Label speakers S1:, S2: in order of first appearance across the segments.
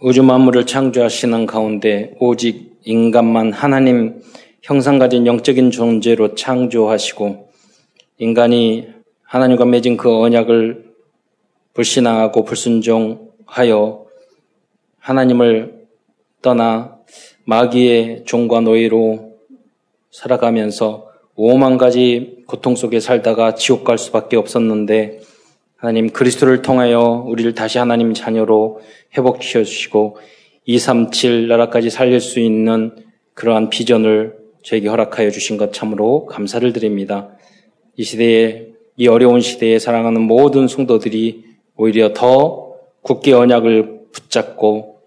S1: 우주 만물을 창조하시는 가운데 오직 인간만 하나님 형상 가진 영적인 존재로 창조하시고 인간이 하나님과 맺은 그 언약을 불신앙하고 불순종하여 하나님을 떠나 마귀의 종과 노예로 살아가면서 오만 가지 고통 속에 살다가 지옥 갈 수밖에 없었는데 하나님 그리스도를 통하여 우리를 다시 하나님 자녀로 회복시켜 주시고 237 나라까지 살릴 수 있는 그러한 비전을 저에게 허락하여 주신 것 참으로 감사를 드립니다. 이 시대에 이 어려운 시대에 사랑하는 모든 성도들이 오히려 더 굳게 언약을 붙잡고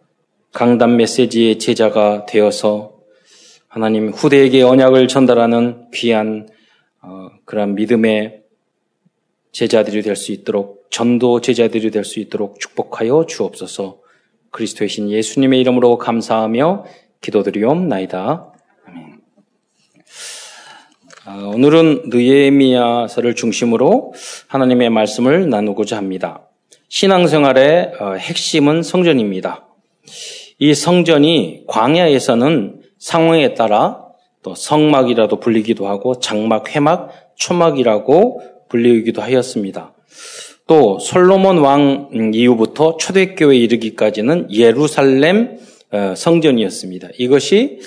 S1: 강단 메시지의 제자가 되어서 하나님 후대에게 언약을 전달하는 귀한 어, 그런 믿음의 제자들이 될 수 있도록 전도 제자들이 될 수 있도록 축복하여 주옵소서. 그리스도의 신 예수님의 이름으로 감사하며 기도드리옵나이다. 아, 오늘은 느에미아서를 중심으로 하나님의 말씀을 나누고자 합니다. 신앙생활의 어, 핵심은 성전입니다. 이 성전이 광야에서는 상황에 따라 또 성막이라도 불리기도 하고 장막, 회막, 초막이라고 불리기도 하였습니다. 또 솔로몬 왕 이후부터 초대교회에 이르기까지는 예루살렘 어, 성전이었습니다. 이것이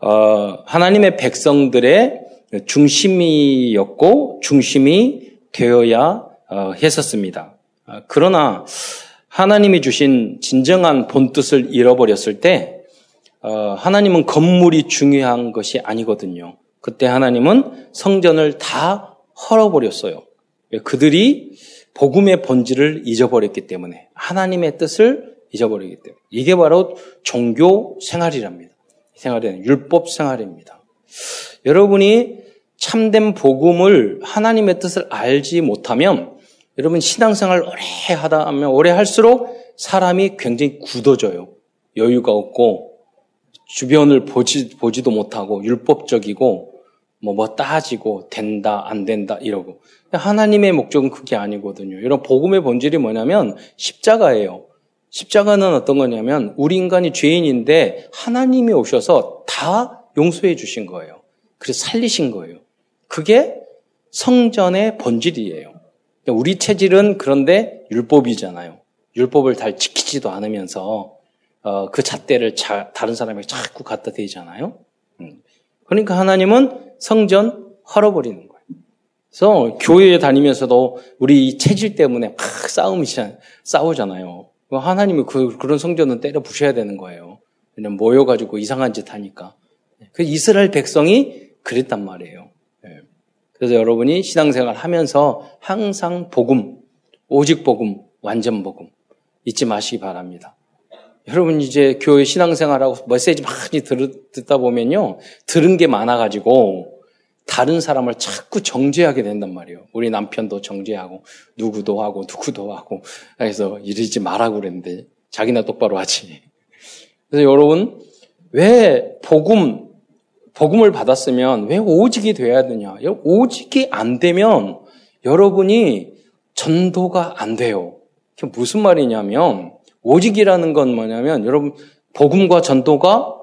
S1: 어, 하나님의 백성들의 중심이었고 중심이 되어야 어, 했었습니다. 그러나 하나님이 주신 진정한 본뜻을 잃어버렸을 때 하나님은 건물이 중요한 것이 아니거든요. 그때 하나님은 성전을 다 헐어버렸어요. 그들이 복음의 본질을 잊어버렸기 때문에 하나님의 뜻을 잊어버리기 때문에 이게 바로 종교 생활이랍니다. 생활은 율법 생활입니다. 여러분이 참된 복음을 하나님의 뜻을 알지 못하면 여러분 신앙생활 오래 하다 하면 오래 할수록 사람이 굉장히 굳어져요. 여유가 없고 주변을 보지, 보지도 못하고 율법적이고 뭐, 뭐 따지고 된다, 안 된다, 이러고. 하나님의 목적은 그게 아니거든요. 이런 복음의 본질이 뭐냐면 십자가예요. 십자가는 어떤 거냐면 우리 인간이 죄인인데 하나님이 오셔서 다 용서해 주신 거예요. 그래서 살리신 거예요. 그게 성전의 본질이에요. 우리 체질은 그런데 율법이잖아요. 율법을 잘 지키지도 않으면서 어, 그 잣대를 자, 다른 사람에게 자꾸 갖다 대잖아요. 음. 그러니까 하나님은 성전 헐어버리는 거예요. 그래서 교회에 다니면서도 우리 체질 때문에 막 싸움이 싸우잖아요. 하나님이 그, 그런 성전은 때려 부셔야 되는 거예요. 그냥 모여가지고 이상한 짓 하니까. 그 이스라엘 백성이 그랬단 말이에요. 예. 그래서 여러분이 신앙생활 하면서 항상 복음, 오직 복음, 완전 복음 잊지 마시기 바랍니다. 여러분 이제 교회 신앙생활하고 메시지 많이 들, 듣다 보면요. 들은 게 많아가지고 다른 사람을 자꾸 정죄하게 된단 말이에요. 우리 남편도 정죄하고 누구도 하고 누구도 하고 그래서 이러지 말라고 그랬는데 자기나 똑바로 하지. 그래서 여러분 왜 복음 복음을 받았으면 왜 오직이 돼야 되냐? 오직이 안 되면 여러분이 전도가 안 돼요. 그게 무슨 말이냐면 오직이라는 건 뭐냐면 여러분 복음과 전도가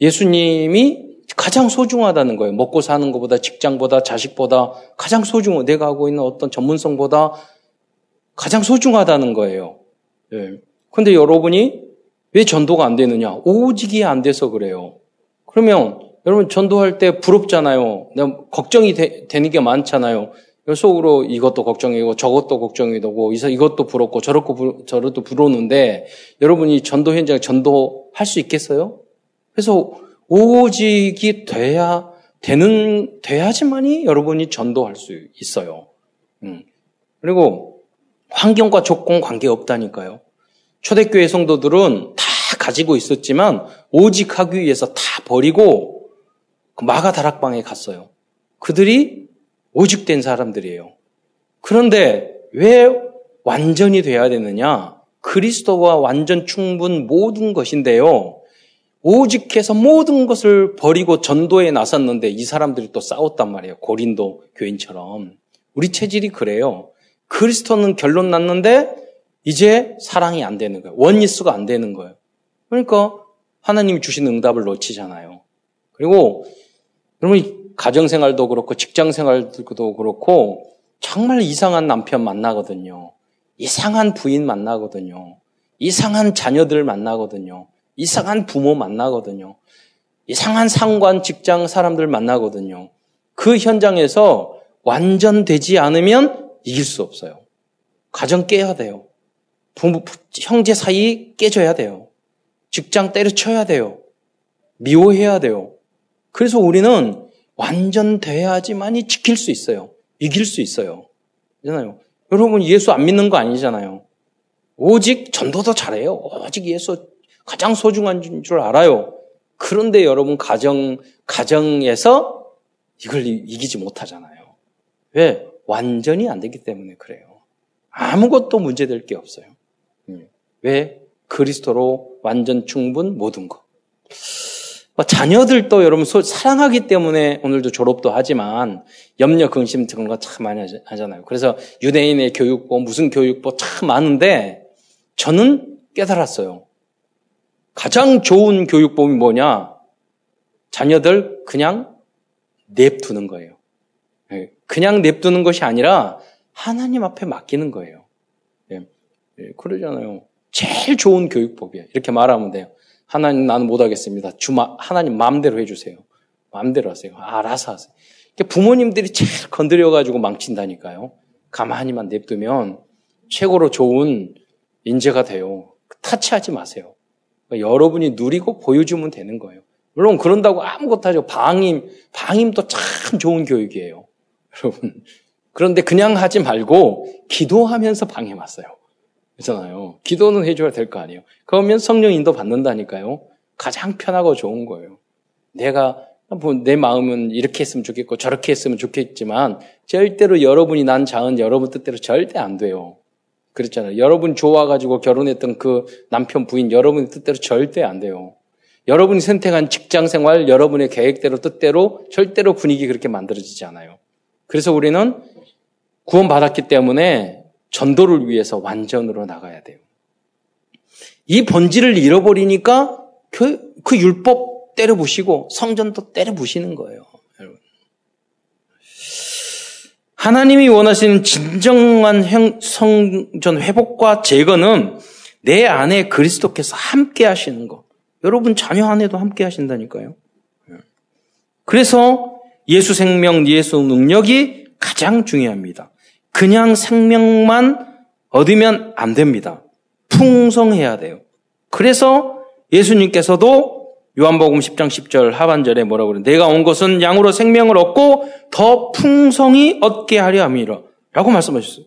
S1: 예수님이 가장 소중하다는 거예요. 먹고 사는 것보다 직장보다 자식보다 가장 소중해. 내가 하고 있는 어떤 전문성보다 가장 소중하다는 거예요. 예. 근데 여러분이 왜 전도가 안 되느냐? 오직이 안 돼서 그래요. 그러면 여러분 전도할 때 부럽잖아요. 걱정이 되, 되는 게 많잖아요. 속으로 이것도 걱정이고 저것도 걱정이 되고 이것도 부럽고 저렇고 저것도 부러우는데 여러분이 전도 현장에 전도할 수 있겠어요? 그래서 오직이 돼야 되는 돼야지만이 여러분이 전도할 수 있어요. 음. 그리고 환경과 조건 관계 없다니까요. 초대교회 성도들은 다 가지고 있었지만 오직 하기 위해서 다 버리고 그 마가 다락방에 갔어요. 그들이 오직된 사람들이에요. 그런데 왜 완전히 돼야 되느냐? 그리스도와 완전 충분 모든 것인데요. 오직해서 모든 것을 버리고 전도에 나섰는데 이 사람들이 또 싸웠단 말이에요. 고린도 교인처럼. 우리 체질이 그래요. 그리스도는 결론 났는데 이제 사랑이 안 되는 거예요. 원리수가 안 되는 거예요. 그러니까 하나님이 주신 응답을 놓치잖아요. 그리고 여러분 가정생활도 그렇고 직장생활도 그렇고 정말 이상한 남편 만나거든요. 이상한 부인 만나거든요. 이상한 자녀들 만나거든요. 이상한 부모 만나거든요. 이상한 상관, 직장 사람들 만나거든요. 그 현장에서 완전 되지 않으면 이길 수 없어요. 가정 깨야 돼요. 부모, 형제 사이 깨져야 돼요. 직장 때려쳐야 돼요. 미워해야 돼요. 그래서 우리는 완전 돼야지만이 지킬 수 있어요. 이길 수 있어요. 그잖아요. 여러분 예수 안 믿는 거 아니잖아요. 오직 전도도 잘해요. 오직 예수 가장 소중한 줄 알아요. 그런데 여러분 가정 가정에서 이걸 이기지 못하잖아요. 왜? 완전히 안 되기 때문에 그래요. 아무것도 문제될 게 없어요. 음. 왜? 그리스도로 완전 충분 모든 것. 뭐 자녀들도 여러분 사랑하기 때문에 오늘도 졸업도 하지만 염려, 근심 그런 거 참 많이 하잖아요. 그래서 유대인의 교육법, 무슨 교육법 참 많은데 저는 깨달았어요. 가장 좋은 교육법이 뭐냐? 자녀들 그냥 냅두는 거예요. 예, 그냥 냅두는 것이 아니라 하나님 앞에 맡기는 거예요. 예, 예, 그러잖아요. 제일 좋은 교육법이에요. 이렇게 말하면 돼요. 하나님 나는 못하겠습니다. 주마, 하나님 마음대로 해주세요. 마음대로 하세요. 알아서 하세요. 부모님들이 제일 건드려가지고 망친다니까요. 가만히만 냅두면 최고로 좋은 인재가 돼요. 타치하지 마세요. 그러니까 여러분이 누리고 보여주면 되는 거예요. 물론 그런다고 아무것도 하죠. 방임, 방임도 참 좋은 교육이에요. 여러분. 그런데 그냥 하지 말고 기도하면서 방임하세요. 그렇잖아요. 기도는 해줘야 될 거 아니에요. 그러면 성령 인도 받는다니까요. 가장 편하고 좋은 거예요. 내가 뭐내 마음은 이렇게 했으면 좋겠고 저렇게 했으면 좋겠지만 절대로 여러분이 난 자은 여러분 뜻대로 절대 안 돼요. 그렇잖아요. 여러분 좋아가지고 결혼했던 그 남편 부인 여러분의 뜻대로 절대 안 돼요. 여러분이 선택한 직장 생활 여러분의 계획대로 뜻대로 절대로 분위기 그렇게 만들어지지 않아요. 그래서 우리는 구원받았기 때문에 전도를 위해서 완전으로 나가야 돼요. 이 본질을 잃어버리니까 그, 그 율법 때려부시고 성전도 때려부시는 거예요. 여러분. 하나님이 원하시는 진정한 성전 회복과 제거는 내 안에 그리스도께서 함께 하시는 것. 여러분 자녀 안에도 함께 하신다니까요. 그래서 예수 생명, 예수 능력이 가장 중요합니다. 그냥 생명만 얻으면 안 됩니다. 풍성해야 돼요. 그래서 예수님께서도 요한복음 10장 10절 하반절에 뭐라고 그래요? 내가 온 것은 양으로 생명을 얻고 더 풍성히 얻게 하려 함이라. 라고 말씀하셨어요.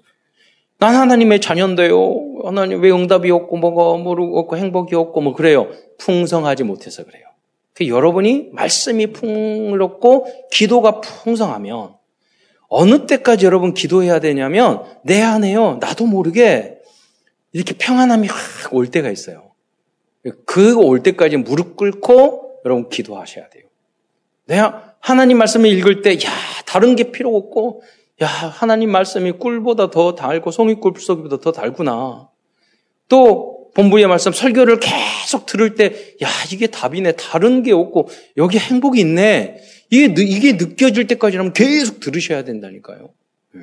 S1: 난 하나님의 자녀인데요. 하나님 왜 응답이 없고 뭐가 모르고 없고 행복이 없고 뭐 그래요. 풍성하지 못해서 그래요. 그 여러분이 말씀이 풍요롭고 기도가 풍성하면 어느 때까지 여러분 기도해야 되냐면 내 안에요. 나도 모르게 이렇게 평안함이 확 올 때가 있어요. 그 올 때까지 무릎 꿇고 여러분 기도하셔야 돼요. 내가 하나님 말씀을 읽을 때, 야, 다른 게 필요 없고, 야, 하나님 말씀이 꿀보다 더 달고 송이꿀 속보다 더 달구나. 또 본부의 말씀 설교를 계속 들을 때, 야, 이게 답이네. 다른 게 없고, 여기 행복이 있네. 이게, 이게 느껴질 때까지는 계속 들으셔야 된다니까요. 예.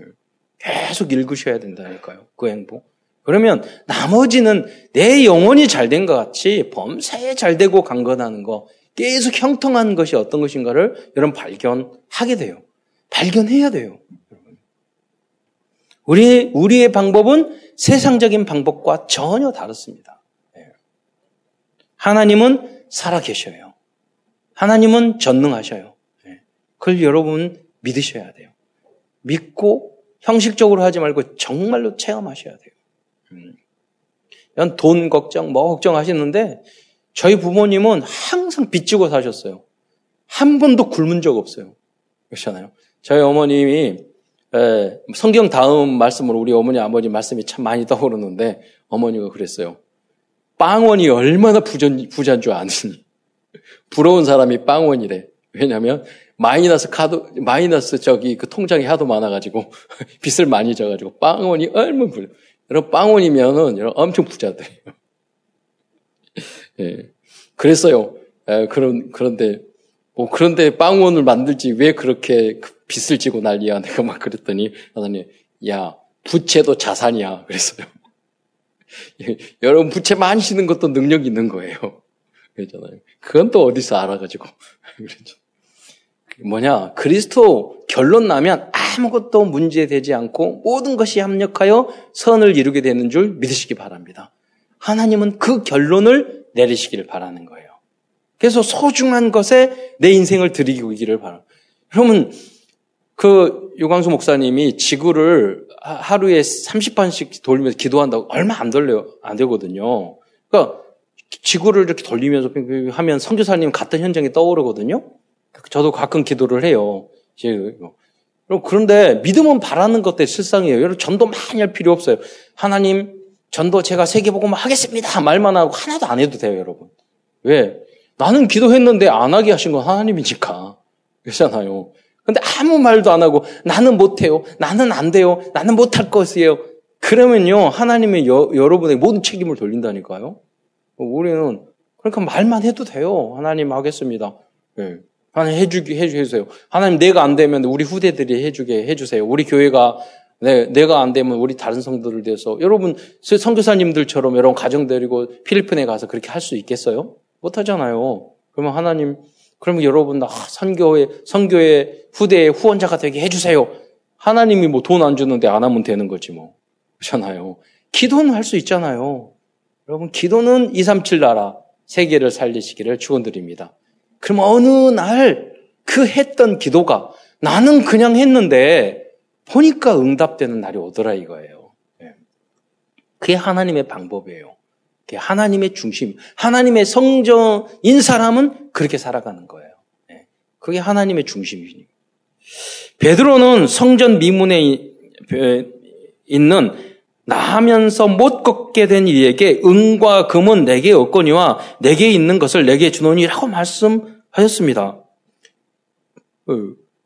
S1: 계속 읽으셔야 된다니까요. 그 행복. 그러면 나머지는 내 영혼이 잘 된 것 같이 범사에 잘 되고 강건하는 거, 계속 형통한 것이 어떤 것인가를 여러분 발견하게 돼요. 발견해야 돼요. 우리, 우리의 방법은 세상적인 방법과 전혀 다릅니다. 예. 하나님은 살아 계셔요. 하나님은 전능하셔요. 그걸 여러분 믿으셔야 돼요. 믿고 형식적으로 하지 말고 정말로 체험하셔야 돼요. 음. 돈 걱정, 뭐 걱정하시는데 저희 부모님은 항상 빚지고 사셨어요. 한 번도 굶은 적 없어요. 그렇잖아요. 저희 어머님이 에, 성경 다음 말씀으로 우리 어머니 아버지 말씀이 참 많이 떠오르는데 어머니가 그랬어요. 빵원이 얼마나 부전, 부자인 줄 아느니. 부러운 사람이 빵원이래. 왜냐하면 마이너스 카드, 마이너스 저기 그 통장이 하도 많아가지고 빚을 많이 져가지고 빵원이 얼마나 부자. 여러분 빵원이면은 여러분 엄청 부자들이에요. 예. 그랬어요. 에, 그런, 그런데, 뭐, 그런데 빵원을 만들지 왜 그렇게 그 빚을 지고 난리야. 내가 막 그랬더니, 하나님, 야, 부채도 자산이야. 그랬어요. 여러분, 부채 많이 시는 것도 능력 있는 거예요. 그랬잖아요. 그건 또 어디서 알아가지고. 그랬죠. 뭐냐, 그리스도 결론 나면 아무것도 문제되지 않고 모든 것이 합력하여 선을 이루게 되는 줄 믿으시기 바랍니다. 하나님은 그 결론을 내리시기를 바라는 거예요. 그래서 소중한 것에 내 인생을 드리기를 바랍니다. 여러분, 그 유광수 목사님이 지구를 하루에 30번씩 돌면서 기도한다고 얼마 안 돌려요. 안 되거든요. 그러니까 지구를 이렇게 돌리면서 하면 선교사님 같은 현장이 떠오르거든요. 저도 가끔 기도를 해요. 그런데 믿음은 바라는 것들 실상이에요. 여러분 전도 많이 할 필요 없어요. 하나님 전도 제가 세계복음을 하겠습니다. 말만 하고 하나도 안 해도 돼요, 여러분. 왜? 나는 기도했는데 안 하게 하신 건 하나님이니까. 그렇잖아요. 근데 아무 말도 안 하고 나는 못해요. 나는 안 돼요. 나는 못할 것이에요. 그러면요, 하나님의 여, 여러분의 모든 책임을 돌린다니까요. 우리는 그러니까 말만 해도 돼요. 하나님 하겠습니다. 네. 하나님 해주기 해주세요. 하나님 내가 안 되면 우리 후대들이 해주게 해주세요. 우리 교회가 네, 내가 안 되면 우리 다른 성도를 위해서 여러분 선교사님들처럼 여러분 가정 데리고 필리핀에 가서 그렇게 할 수 있겠어요? 못 하잖아요. 그러면 하나님 그러면 여러분 아, 선교회 선교회 후대의 후원자가 되게 해주세요. 하나님이 뭐 돈 안 주는데 안 하면 되는 거지 뭐 그렇잖아요. 기도는 할 수 있잖아요. 여러분 기도는 237 나라 세계를 살리시기를 축원드립니다. 그럼 어느 날 그 했던 기도가 나는 그냥 했는데 보니까 응답되는 날이 오더라 이거예요. 예. 그게 하나님의 방법이에요. 그게 하나님의 중심, 하나님의 성정인 사람은 그렇게 살아가는 거예요. 예. 그게 하나님의 중심이니. 베드로는 성전 미문에 있는 나하면서 못 걷게 된 이에게 은과 금은 내게 없거니와 내게 있는 것을 내게 주노니라고 말씀하셨습니다. 어,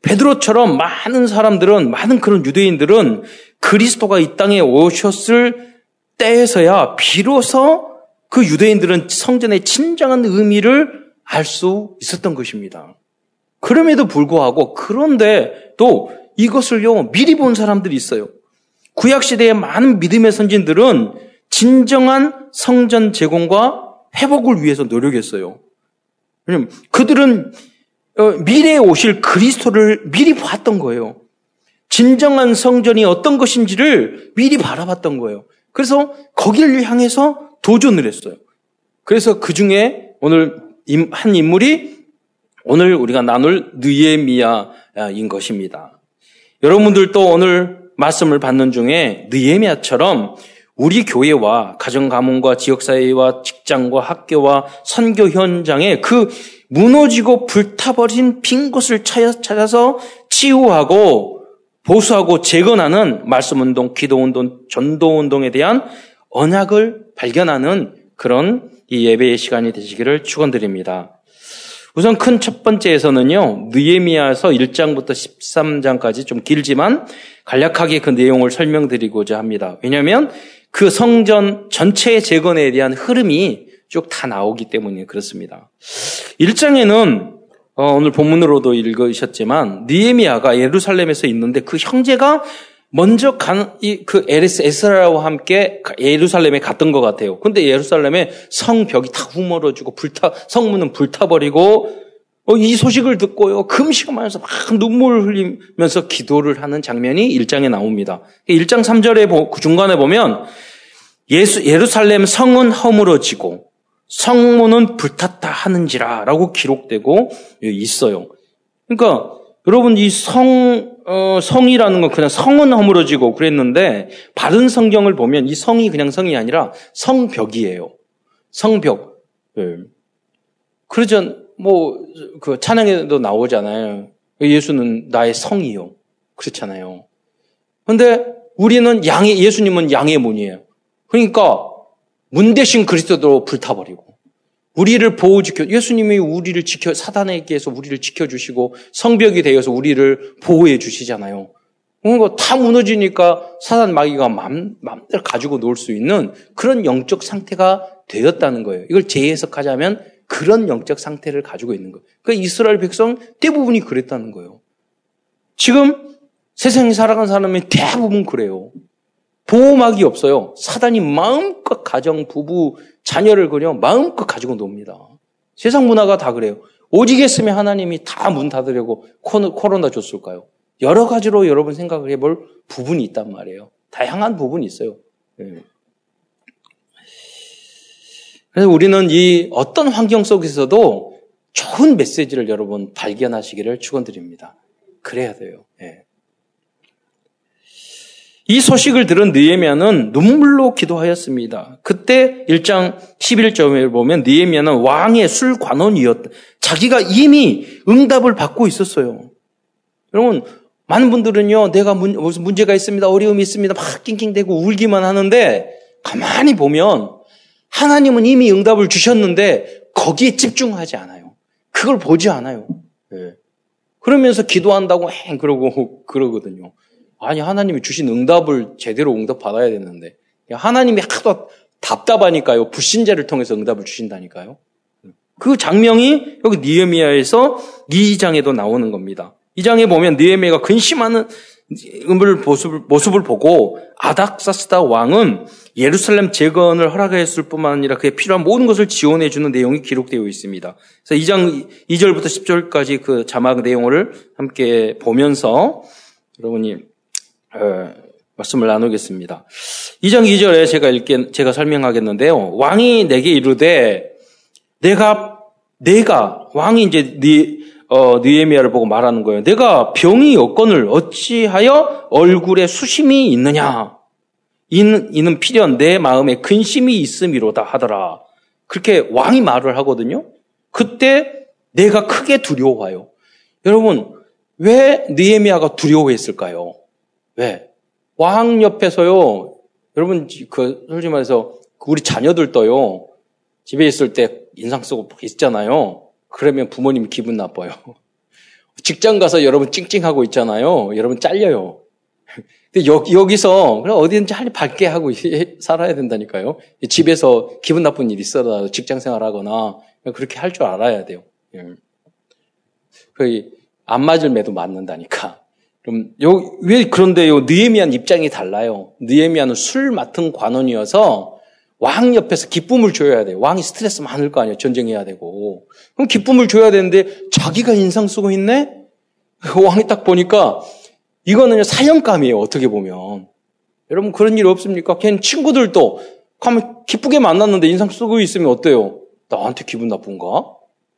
S1: 베드로처럼 많은 사람들은 많은 그런 유대인들은 그리스도가 이 땅에 오셨을 때에서야 비로소 그 유대인들은 성전의 진정한 의미를 알 수 있었던 것입니다. 그럼에도 불구하고 그런데 또 이것을요 미리 본 사람들이 있어요. 구약 시대의 많은 믿음의 선진들은 진정한 성전 제공과 회복을 위해서 노력했어요. 왜냐면 그들은 어, 미래에 오실 그리스도를 미리 봤던 거예요. 진정한 성전이 어떤 것인지를 미리 바라봤던 거예요. 그래서 거기를 향해서 도전을 했어요. 그래서 그 중에 오늘 한 인물이 오늘 우리가 나눌 느에미아인 것입니다. 여러분들도 오늘 말씀을 받는 중에 느에미아처럼 우리 교회와 가정 가문과 지역 사회와 직장과 학교와 선교 현장에 그 무너지고 불타버린 빈 곳을 찾아서 치유하고 보수하고 재건하는 말씀 운동, 기도 운동, 전도 운동에 대한 언약을 발견하는 그런 이 예배의 시간이 되시기를 축원드립니다. 우선 큰 첫 번째에서는요, 느에미아서 1장부터 13장까지 좀 길지만 간략하게 그 내용을 설명드리고자 합니다. 왜냐하면 그 성전 전체의 재건에 대한 흐름이 쭉 다 나오기 때문에 그렇습니다. 1장에는 어, 오늘 본문으로도 읽으셨지만 니에미아가 예루살렘에서 있는데 그 형제가 먼저 간, 이, 그 에스라와 함께 예루살렘에 갔던 것 같아요. 근데 예루살렘에 성벽이 다 후멀어지고 불타, 성문은 불타버리고, 어, 이 소식을 듣고요. 금식하면서 막 눈물을 흘리면서 기도를 하는 장면이 1장에 나옵니다. 1장 3절에 그 중간에 보면 예수, 예루살렘 성은 허물어지고 성문은 불탔다 하는지라 라고 기록되고 있어요. 그러니까 여러분 이 성, 어, 성이라는 건 그냥 성은 허물어지고 그랬는데 바른 성경을 보면 이 성이 그냥 성이 아니라 성벽이에요. 성벽. 네. 그러죠. 뭐, 그 찬양에도 나오잖아요. 예수는 나의 성이요. 그렇잖아요. 근데 우리는 양의, 예수님은 양의 문이에요. 그러니까 문 대신 그리스도로 불타버리고 우리를 보호 지켜 예수님이 우리를 지켜 사단에게서 우리를 지켜 주시고 성벽이 되어서 우리를 보호해 주시잖아요. 그거 다 무너지니까 사단 마귀가 맘, 맘대로 가지고 놀 수 있는 그런 영적 상태가 되었다는 거예요. 이걸 재해석하자면 그런 영적 상태를 가지고 있는 거예요. 그 이스라엘 백성 대부분이 그랬다는 거예요. 지금 세상에 살아간 사람이 대부분 그래요. 보호막이 없어요. 사단이 마음껏 가정, 부부, 자녀를 그려 마음껏 가지고 놉니다. 세상 문화가 다 그래요. 오직 했으면 하나님이 다 문 닫으려고 코로나 줬을까요? 여러 가지로 여러분 생각을 해볼 부분이 있단 말이에요. 다양한 부분이 있어요. 네. 그래서 우리는 이 어떤 환경 속에서도 좋은 메시지를 여러분 발견하시기를 축원드립니다. 그래야 돼요. 네. 이 소식을 들은 느에미아는 눈물로 기도하였습니다. 그때 1장 11절에 보면 느에미아는 왕의 술관원이었다. 자기가 이미 응답을 받고 있었어요. 여러분 많은 분들은요 내가 문, 무슨 문제가 있습니다. 어려움이 있습니다. 막 낑낑대고 울기만 하는데 가만히 보면 하나님은 이미 응답을 주셨는데 거기에 집중하지 않아요. 그걸 보지 않아요. 네. 그러면서 기도한다고 행 그러고 그러거든요. 아니 하나님이 주신 응답을 제대로 응답 받아야 되는데 하나님이 하도 답답하니까요. 불신자를 통해서 응답을 주신다니까요. 그 장면이 여기 니에미아에서 2장에도 나오는 겁니다. 2장에 보면 니에미아가 근심하는 모습을, 모습을 보고 아닥사스다 왕은 예루살렘 재건을 허락했을 뿐만 아니라 그에 필요한 모든 것을 지원해 주는 내용이 기록되어 있습니다. 그래서 2장 2절부터 10절까지 그 자막 내용을 함께 보면서 여러분이 어, 말씀을 나누겠습니다. 2장 2절에 제가 읽게 제가 설명하겠는데요. 왕이 내게 이르되 내가 내가 왕이 이제 네 어, 느에미아를 보고 말하는 거예요. 내가 병이 여건을 어찌하여 얼굴에 수심이 있느냐? 이는, 이는 필연 내 마음에 근심이 있음이로다 하더라. 그렇게 왕이 말을 하거든요. 그때 내가 크게 두려워요. 여러분, 왜 느에미아가 두려워했을까요? 왜? 왕 옆에서요, 여러분, 그, 솔직히 말해서, 우리 자녀들도요, 집에 있을 때 인상 쓰고 있잖아요. 그러면 부모님 기분 나빠요. 직장 가서 여러분 찡찡하고 있잖아요. 여러분 잘려요. 근데 여기, 서 어디든지 할 밝게 하고 살아야 된다니까요. 집에서 기분 나쁜 일 있어도 직장 생활 하거나 그렇게 할 줄 알아야 돼요. 예. 안 맞을 매도 맞는다니까. 그럼 요, 왜 그런데요? 느에미안 입장이 달라요. 느에미안은 술 맡은 관원이어서 왕 옆에서 기쁨을 줘야 돼요. 왕이 스트레스 많을 거 아니에요. 전쟁해야 되고. 그럼 기쁨을 줘야 되는데 자기가 인상 쓰고 있네? 왕이 딱 보니까 이거는 사형감이에요. 어떻게 보면. 여러분 그런 일 없습니까? 걔 친구들도 가면 기쁘게 만났는데 인상 쓰고 있으면 어때요? 나한테 기분 나쁜가?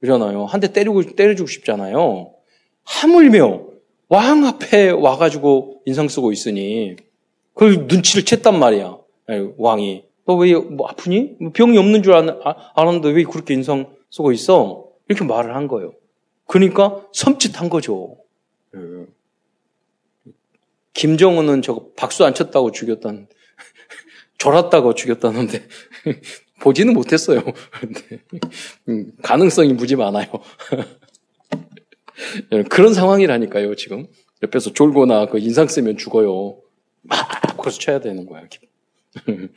S1: 이러잖아요. 한 대 때리고 때려주고 싶잖아요. 하물며 왕 앞에 와가지고 인상 쓰고 있으니 그 눈치를 챘단 말이야. 왕이 너 왜 뭐 아프니? 뭐 병이 없는 줄 알, 알았는데 왜 그렇게 인상 쓰고 있어? 이렇게 말을 한 거예요. 그러니까 섬찟한 거죠. 예. 김정은은 저거 박수 안 쳤다고 죽였다는, 졸았다고 죽였다는데, 보지는 못했어요. 음, 가능성이 무지 많아요. 그런 상황이라니까요, 지금. 옆에서 졸거나 그 인상 쓰면 죽어요. 막 그래서 쳐야 되는 거야.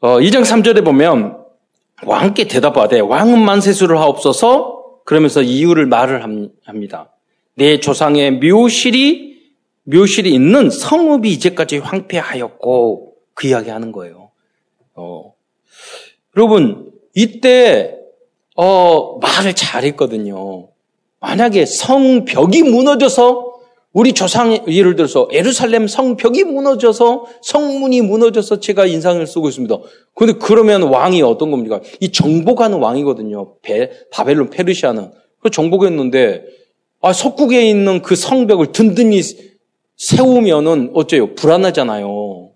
S1: 어, 2장 3절에 보면 왕께 대답하되 왕은 만세수를 하옵소서 그러면서 이유를 말을 합니다. 내 조상의 묘실이 묘실이 있는 성읍이 이제까지 황폐하였고 그 이야기 하는 거예요. 어. 여러분 이때 어, 말을 잘했거든요. 만약에 성벽이 무너져서 우리 조상 예를 들어서 에루살렘 성벽이 무너져서 성문이 무너져서 제가 인상을 쓰고 있습니다. 그런데 그러면 왕이 어떤 겁니까? 이 정복하는 왕이거든요. 베, 바벨론 페르시아는 그 정복했는데 아 석국에 있는 그 성벽을 든든히 세우면은 어째요? 불안하잖아요.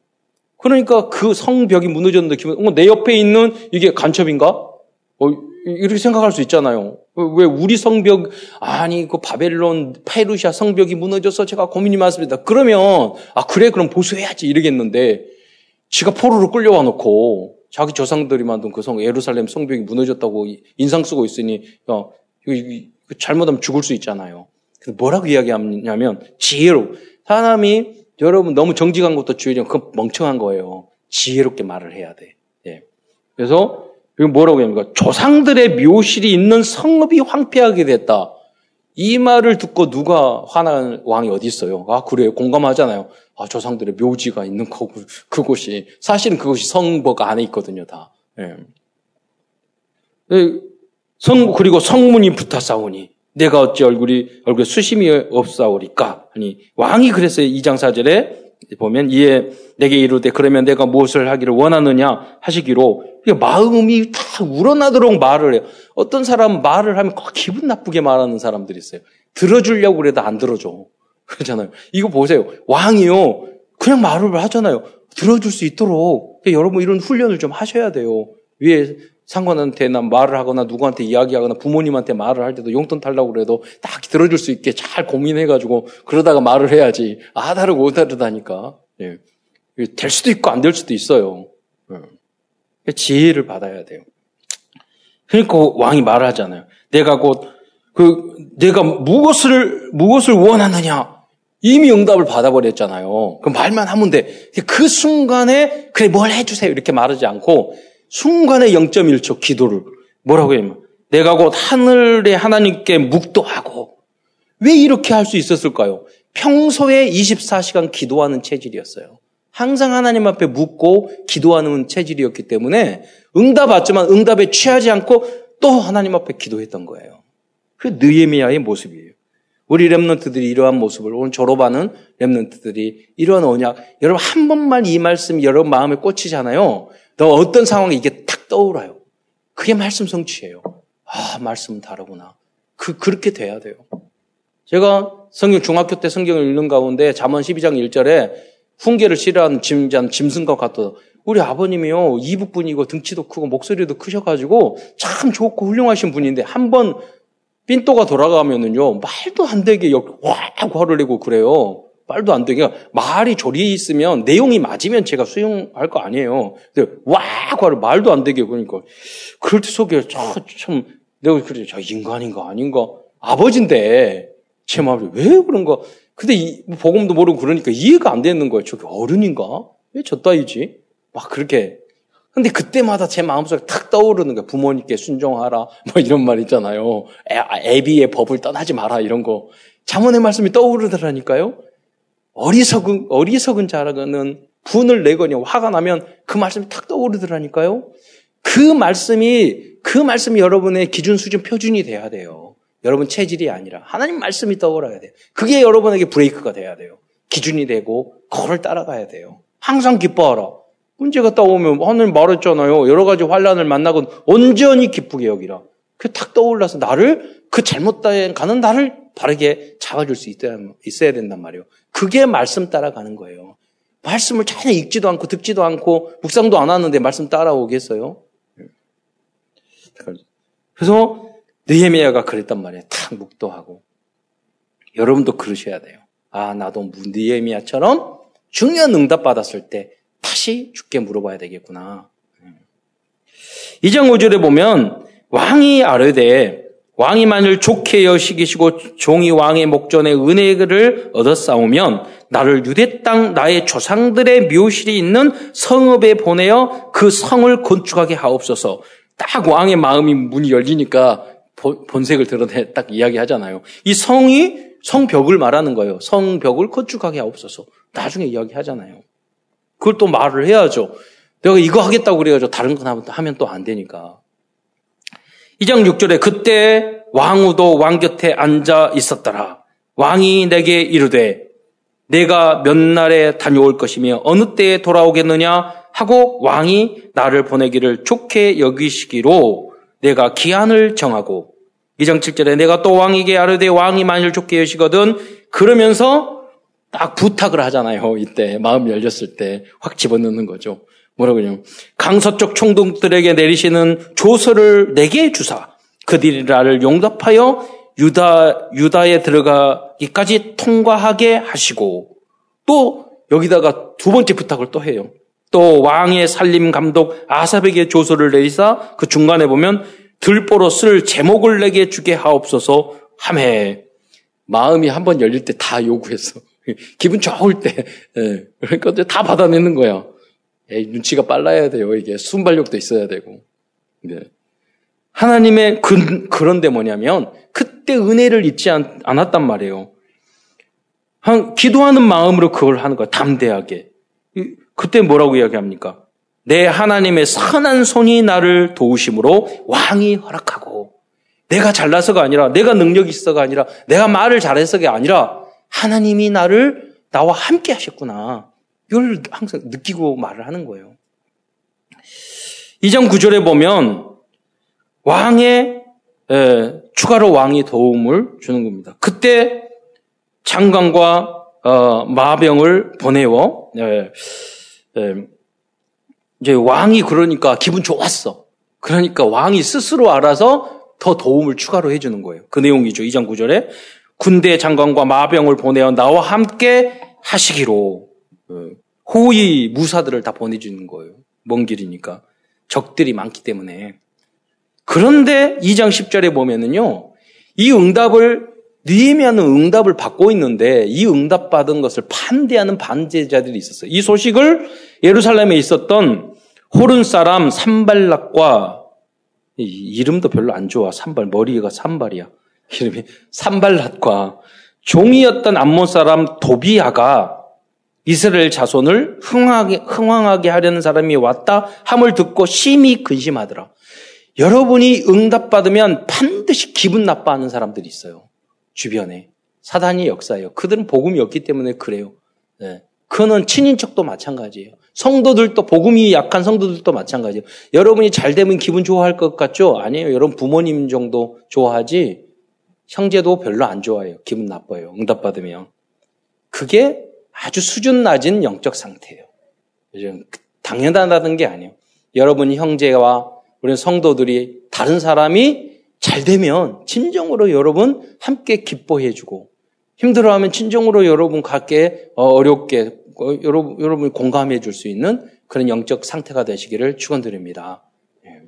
S1: 그러니까 그 성벽이 무너졌는데 기분, 어, 내 옆에 있는 이게 간첩인가? 어, 이렇게 생각할 수 있잖아요. 왜 우리 성벽 아니 그 바벨론 페르시아 성벽이 무너져서 제가 고민이 많습니다. 그러면 아 그래 그럼 보수해야지 이러겠는데 지가 포로로 끌려와 놓고 자기 조상들이 만든 그 성 예루살렘 성벽이 무너졌다고 인상 쓰고 있으니 야, 이거 잘못하면 죽을 수 있잖아요. 그래서 뭐라고 이야기하냐면 지혜로 사람이 여러분 너무 정직한 것도 주의령 그건 멍청한 거예요. 지혜롭게 말을 해야 돼. 예. 그래서 이거 뭐라고 합니까? 조상들의 묘실이 있는 성읍이 황폐하게 됐다. 이 말을 듣고 누가 화난 왕이 어디 있어요? 아 그래요. 공감하잖아요. 아 조상들의 묘지가 있는 거 그곳이 사실은 그것이 성벽 안에 있거든요. 다. 예. 예. 성 그리고 성문이 싸우니 내가 어찌 얼굴이 얼굴에 수심이 없사오리까? 아니 왕이 그랬어요. 2장 4절에 보면 이에 내게 이르되 그러면 내가 무엇을 하기를 원하느냐 하시기로 마음이 다 우러나도록 말을 해요. 어떤 사람 말을 하면 기분 나쁘게 말하는 사람들이 있어요. 들어주려고 그래도 안 들어줘. 그러잖아요. 이거 보세요. 왕이요. 그냥 말을 하잖아요. 들어줄 수 있도록. 그러니까 여러분 이런 훈련을 좀 하셔야 돼요. 위에 상관한테나 말을 하거나 누구한테 이야기하거나 부모님한테 말을 할 때도 용돈 달라고 그래도 딱 들어줄 수 있게 잘 고민해가지고 그러다가 말을 해야지. 아 다르고 오 다르다니까. 예. 될 수도 있고 안 될 수도 있어요. 예. 지혜를 받아야 돼요. 그러니까 왕이 말을 하잖아요. 내가 곧, 그, 내가 무엇을, 무엇을 원하느냐? 이미 응답을 받아버렸잖아요. 그 말만 하면 돼. 그 순간에, 그래, 뭘 해주세요. 이렇게 말하지 않고, 순간에 0.1초 기도를 뭐라고 해요? 내가 곧 하늘의 하나님께 묵도하고 왜 이렇게 할 수 있었을까요? 평소에 24시간 기도하는 체질이었어요. 항상 하나님 앞에 묵고 기도하는 체질이었기 때문에 응답 받지만 응답에 취하지 않고 또 하나님 앞에 기도했던 거예요. 그 느에미아의 모습이에요. 우리 랩런트들이 이러한 모습을 오늘 졸업하는 랩런트들이 이러한 언약 여러분 한 번만 이 말씀 여러분 마음에 꽂히잖아요. 또 어떤 상황에 이게 탁 떠올라요. 그게 말씀 성취예요. 아, 말씀은 다르구나. 그, 그렇게 돼야 돼요. 제가 성경, 중학교 때 성경을 읽는 가운데 잠언 12장 1절에 훈계를 싫어하는 짐잔 짐승과 같다. 우리 아버님이요, 이북분이고 등치도 크고 목소리도 크셔가지고 참 좋고 훌륭하신 분인데 한 번 삔또가 돌아가면은요, 말도 안 되게 와, 화를 내고 그래요. 말도 안 되게 말이 조리 있으면 내용이 맞으면 제가 수용할 거 아니에요. 근데 와 하고 말도 안 되게 그러니까 그럴 때 속에 참, 참 내가 그래 저 인간인가 아닌가 아버지인데 제 마음이 왜 그런가 근데 이, 복음도 모르고 그러니까 이해가 안 되는 거예요. 저게 어른인가 왜 저 따위지 막 그렇게 근데 그때마다 제 마음속에 탁 떠오르는 거예요. 부모님께 순종하라 뭐 이런 말 있잖아요. 애, 비의 법을 떠나지 마라 이런 거 자문의 말씀이 떠오르더라니까요. 어리석은, 어리석은 자라는 분을 내거나 화가 나면 그 말씀이 탁 떠오르더라니까요. 그 말씀이, 그 말씀이 여러분의 기준 수준 표준이 돼야 돼요. 여러분 체질이 아니라 하나님 말씀이 떠올라야 돼요. 그게 여러분에게 브레이크가 돼야 돼요. 기준이 되고 그걸 따라가야 돼요. 항상 기뻐하라. 문제가 떠오면 하나님 말했잖아요. 여러 가지 환란을 만나고 온전히 기쁘게 여기라. 그 탁 떠올라서 나를 그 잘못된 가는 나를 바르게 잡아줄 수 있어야, 있어야 된단 말이에요. 그게 말씀 따라가는 거예요. 말씀을 전혀 읽지도 않고 듣지도 않고 묵상도 안 하는데 말씀 따라오겠어요? 그래서 느헤미야가 그랬단 말이에요. 탁 묵도하고 여러분도 그러셔야 돼요. 아 나도 느헤미야처럼 중요한 응답 받았을 때 다시 죽게 물어봐야 되겠구나. 2장 5절에 보면 왕이 아르되 왕이 만일 좋게 여시기시고 종이 왕의 목전에 은혜를 싸우면 나를 유대 땅 나의 조상들의 묘실이 있는 성읍에 보내어 그 성을 건축하게 하옵소서. 딱 왕의 마음이 문이 열리니까 본색을 드러내 딱 이야기하잖아요. 이 성이 성벽을 말하는 거예요. 성벽을 건축하게 하옵소서. 나중에 이야기하잖아요. 그걸 또 말을 해야죠. 내가 이거 하겠다고 그래가지고 다른 거 하면 또 안 되니까. 2장 6절에 그때 왕후도 왕 곁에 앉아 있었더라. 왕이 내게 이르되 내가 몇 날에 다녀올 것이며 어느 때에 돌아오겠느냐 하고 왕이 나를 보내기를 좋게 여기시기로 내가 기한을 정하고 2장 7절에 내가 또 왕에게 아르되 왕이 만일 좋게 여시거든 그러면서 딱 부탁을 하잖아요. 이때 마음 열렸을 때 확 집어넣는 거죠. 뭐라고 그러냐면 강서쪽 총독들에게 내리시는 조서를 내게 주사 그들이 나를 용답하여 유다 유다에 들어가기까지 통과하게 하시고 또 여기다가 두 번째 부탁을 또 해요. 또 왕의 살림 감독 아삽에게 조서를 내리사 그 중간에 보면 들보로 쓸 제목을 내게 주게 하옵소서 함해 마음이 한번 열릴 때 다 요구했어. 기분 좋을 때. 예. 그러니까 다 받아내는 거야. 에이, 눈치가 빨라야 돼요. 이게 순발력도 있어야 되고. 네. 하나님의 그, 그런데 뭐냐면 그때 은혜를 잊지 않, 않았단 말이에요. 한, 기도하는 마음으로 그걸 하는 거야. 담대하게. 그때 뭐라고 이야기합니까? 내 하나님의 선한 손이 나를 도우심으로 왕이 허락하고 내가 잘나서가 아니라 내가 능력이 있어가 아니라 내가 말을 잘해서가 아니라 하나님이 나를 나와 함께 하셨구나. 이걸 항상 느끼고 말을 하는 거예요. 2장 9절에 보면 왕의 에, 추가로 왕이 도움을 주는 겁니다. 그때 장관과 어, 마병을 보내워 에, 에, 이제 왕이 그러니까 기분 좋았어. 그러니까 왕이 스스로 알아서 더 도움을 추가로 해주는 거예요. 그 내용이죠. 2장 9절에 군대 장관과 마병을 보내어 나와 함께 하시기로 어, 호의 무사들을 다 보내주는 거예요. 먼 길이니까 적들이 많기 때문에 그런데 2장 10절에 보면은요 이 응답을 느헤미야는 응답을 받고 있는데 이 응답 받은 것을 반대하는 반제자들이 있었어요. 이 소식을 예루살렘에 있었던 호른 사람 산발락과 이름도 별로 안 좋아. 산발 머리가 산발이야. 이름이 산발락과 종이었던 암몬 사람 도비아가 이스라엘 자손을 흥하게, 흥황하게 하려는 사람이 왔다 함을 듣고 심히 근심하더라. 여러분이 응답받으면 반드시 기분 나빠하는 사람들이 있어요. 주변에. 사단이 역사예요. 그들은 복음이 없기 때문에 그래요. 네. 그는 친인척도 마찬가지예요. 성도들도 복음이 약한 성도들도 마찬가지예요. 여러분이 잘 되면 기분 좋아할 것 같죠? 아니에요. 여러분 부모님 정도 좋아하지 형제도 별로 안 좋아해요. 기분 나빠요. 응답 받으면. 그게 아주 수준 낮은 영적 상태예요. 당연하다는 게 아니에요. 여러분 형제와 우리 성도들이 다른 사람이 잘 되면 진정으로 여러분 함께 기뻐해주고 힘들어하면 진정으로 여러분 갖게 어, 어렵게 어, 여러분 여러분 공감해 줄 수 있는 그런 영적 상태가 되시기를 축원드립니다. 예.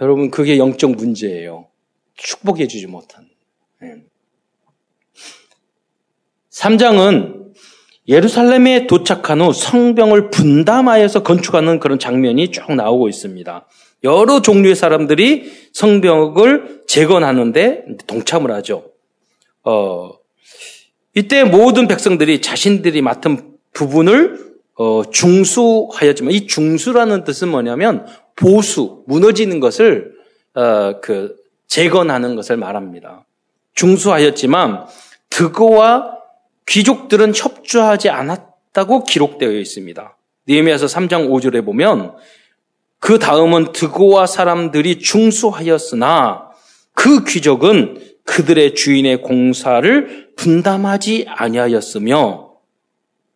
S1: 여러분 그게 영적 문제예요. 축복해 주지 못한. 예. 3장은 예루살렘에 도착한 후 성병을 분담하여서 건축하는 그런 장면이 쭉 나오고 있습니다. 여러 종류의 사람들이 성벽을 재건하는데 동참을 하죠. 어, 이때 모든 백성들이 자신들이 맡은 부분을 어, 중수하였지만 이 중수라는 뜻은 뭐냐면 보수, 무너지는 것을 어, 그 재건하는 것을 말합니다. 중수하였지만 드고와 귀족들은 협조하지 않았다고 기록되어 있습니다. 니에미아서 3장 5절에 보면 그 다음은 드고와 사람들이 중수하였으나 그 귀족은 그들의 주인의 공사를 분담하지 아니하였으며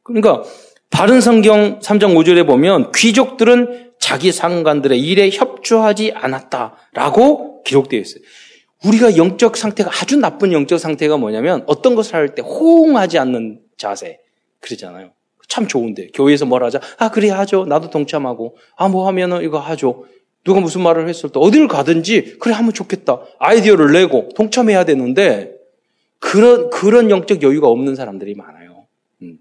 S1: 그러니까 바른 성경 3장 5절에 보면 귀족들은 자기 상관들의 일에 협조하지 않았다라고 기록되어 있어요. 우리가 영적 상태가 아주 나쁜 영적 상태가 뭐냐면 어떤 것을 할 때 호응하지 않는 자세. 그러잖아요. 참 좋은데. 교회에서 뭘 하자? 아 그래 하죠. 나도 동참하고. 아 뭐 하면은 이거 하죠. 누가 무슨 말을 했을 때 어디를 가든지 그래 하면 좋겠다. 아이디어를 내고 동참해야 되는데 그런 그런 영적 여유가 없는 사람들이 많아요. 음.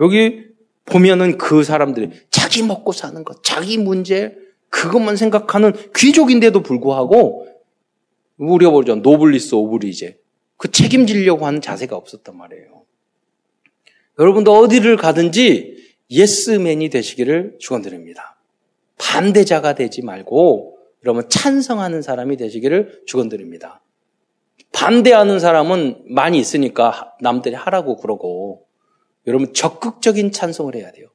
S1: 여기 보면은 그 사람들이 자기 먹고 사는 것, 자기 문제 그것만 생각하는 귀족인데도 불구하고 우리가 보죠 노블리스 오브리제 그 책임지려고 하는 자세가 없었단 말이에요. 여러분도 어디를 가든지 예스맨이 되시기를 축원드립니다. 반대자가 되지 말고 여러분 찬성하는 사람이 되시기를 축원드립니다. 반대하는 사람은 많이 있으니까 남들이 하라고 그러고 여러분 적극적인 찬성을 해야 돼요.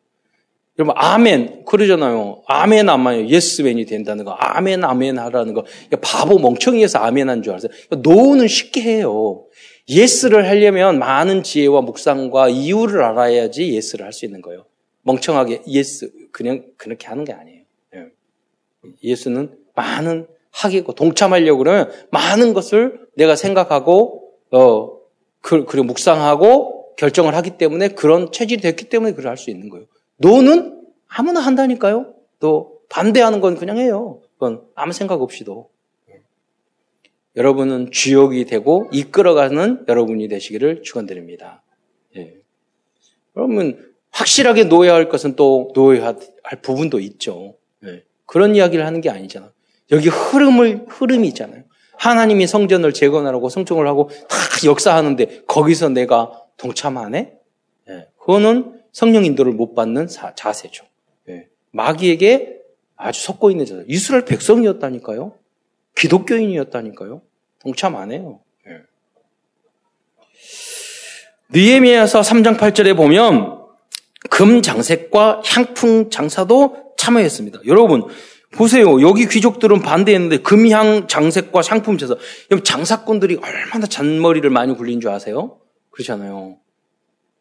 S1: 여러분 아멘 그러잖아요. 아멘 아마요. 예스맨이 된다는 거. 아멘 아멘 하라는 거. 바보 멍청이여서 아멘 한 줄 알았어요. No는 쉽게 해요. Yes를 하려면 많은 지혜와 묵상과 이유를 알아야지 예스를 할 수 있는 거예요. 멍청하게 yes 그냥 그렇게 하는 게 아니에요. 예. yes는 많은 하겠고 동참하려고 그러면 많은 것을 내가 생각하고 어 그, 그리고 묵상하고 결정을 하기 때문에 그런 체질이 됐기 때문에 그걸 할 수 있는 거예요. no는 아무나 한다니까요. 또 반대하는 건 그냥 해요. 그건 아무 생각 없이도. 여러분은 주역이 되고 이끌어가는 여러분이 되시기를 축원드립니다. 예. 그러면 확실하게 놓여야 할 것은 또 놓여야 할 부분도 있죠. 예. 그런 이야기를 하는 게 아니잖아. 여기 흐름을 흐름이 있잖아요. 하나님이 성전을 재건하라고 성청을 하고 다 역사하는데 거기서 내가 동참하네? 예. 그거는 성령 인도를 못 받는 사, 자세죠. 예. 마귀에게 아주 속고 있는 자세. 이스라엘 백성이었다니까요. 기독교인이었다니까요. 동참 안 해요. 예. 느에미야서 3장 8절에 보면 금 장색과 향풍 장사도 참여했습니다. 여러분 보세요. 여기 귀족들은 반대했는데 금향 장색과 상품 장사. 여러분 장사꾼들이 얼마나 잔머리를 많이 굴린 줄 아세요? 그렇잖아요.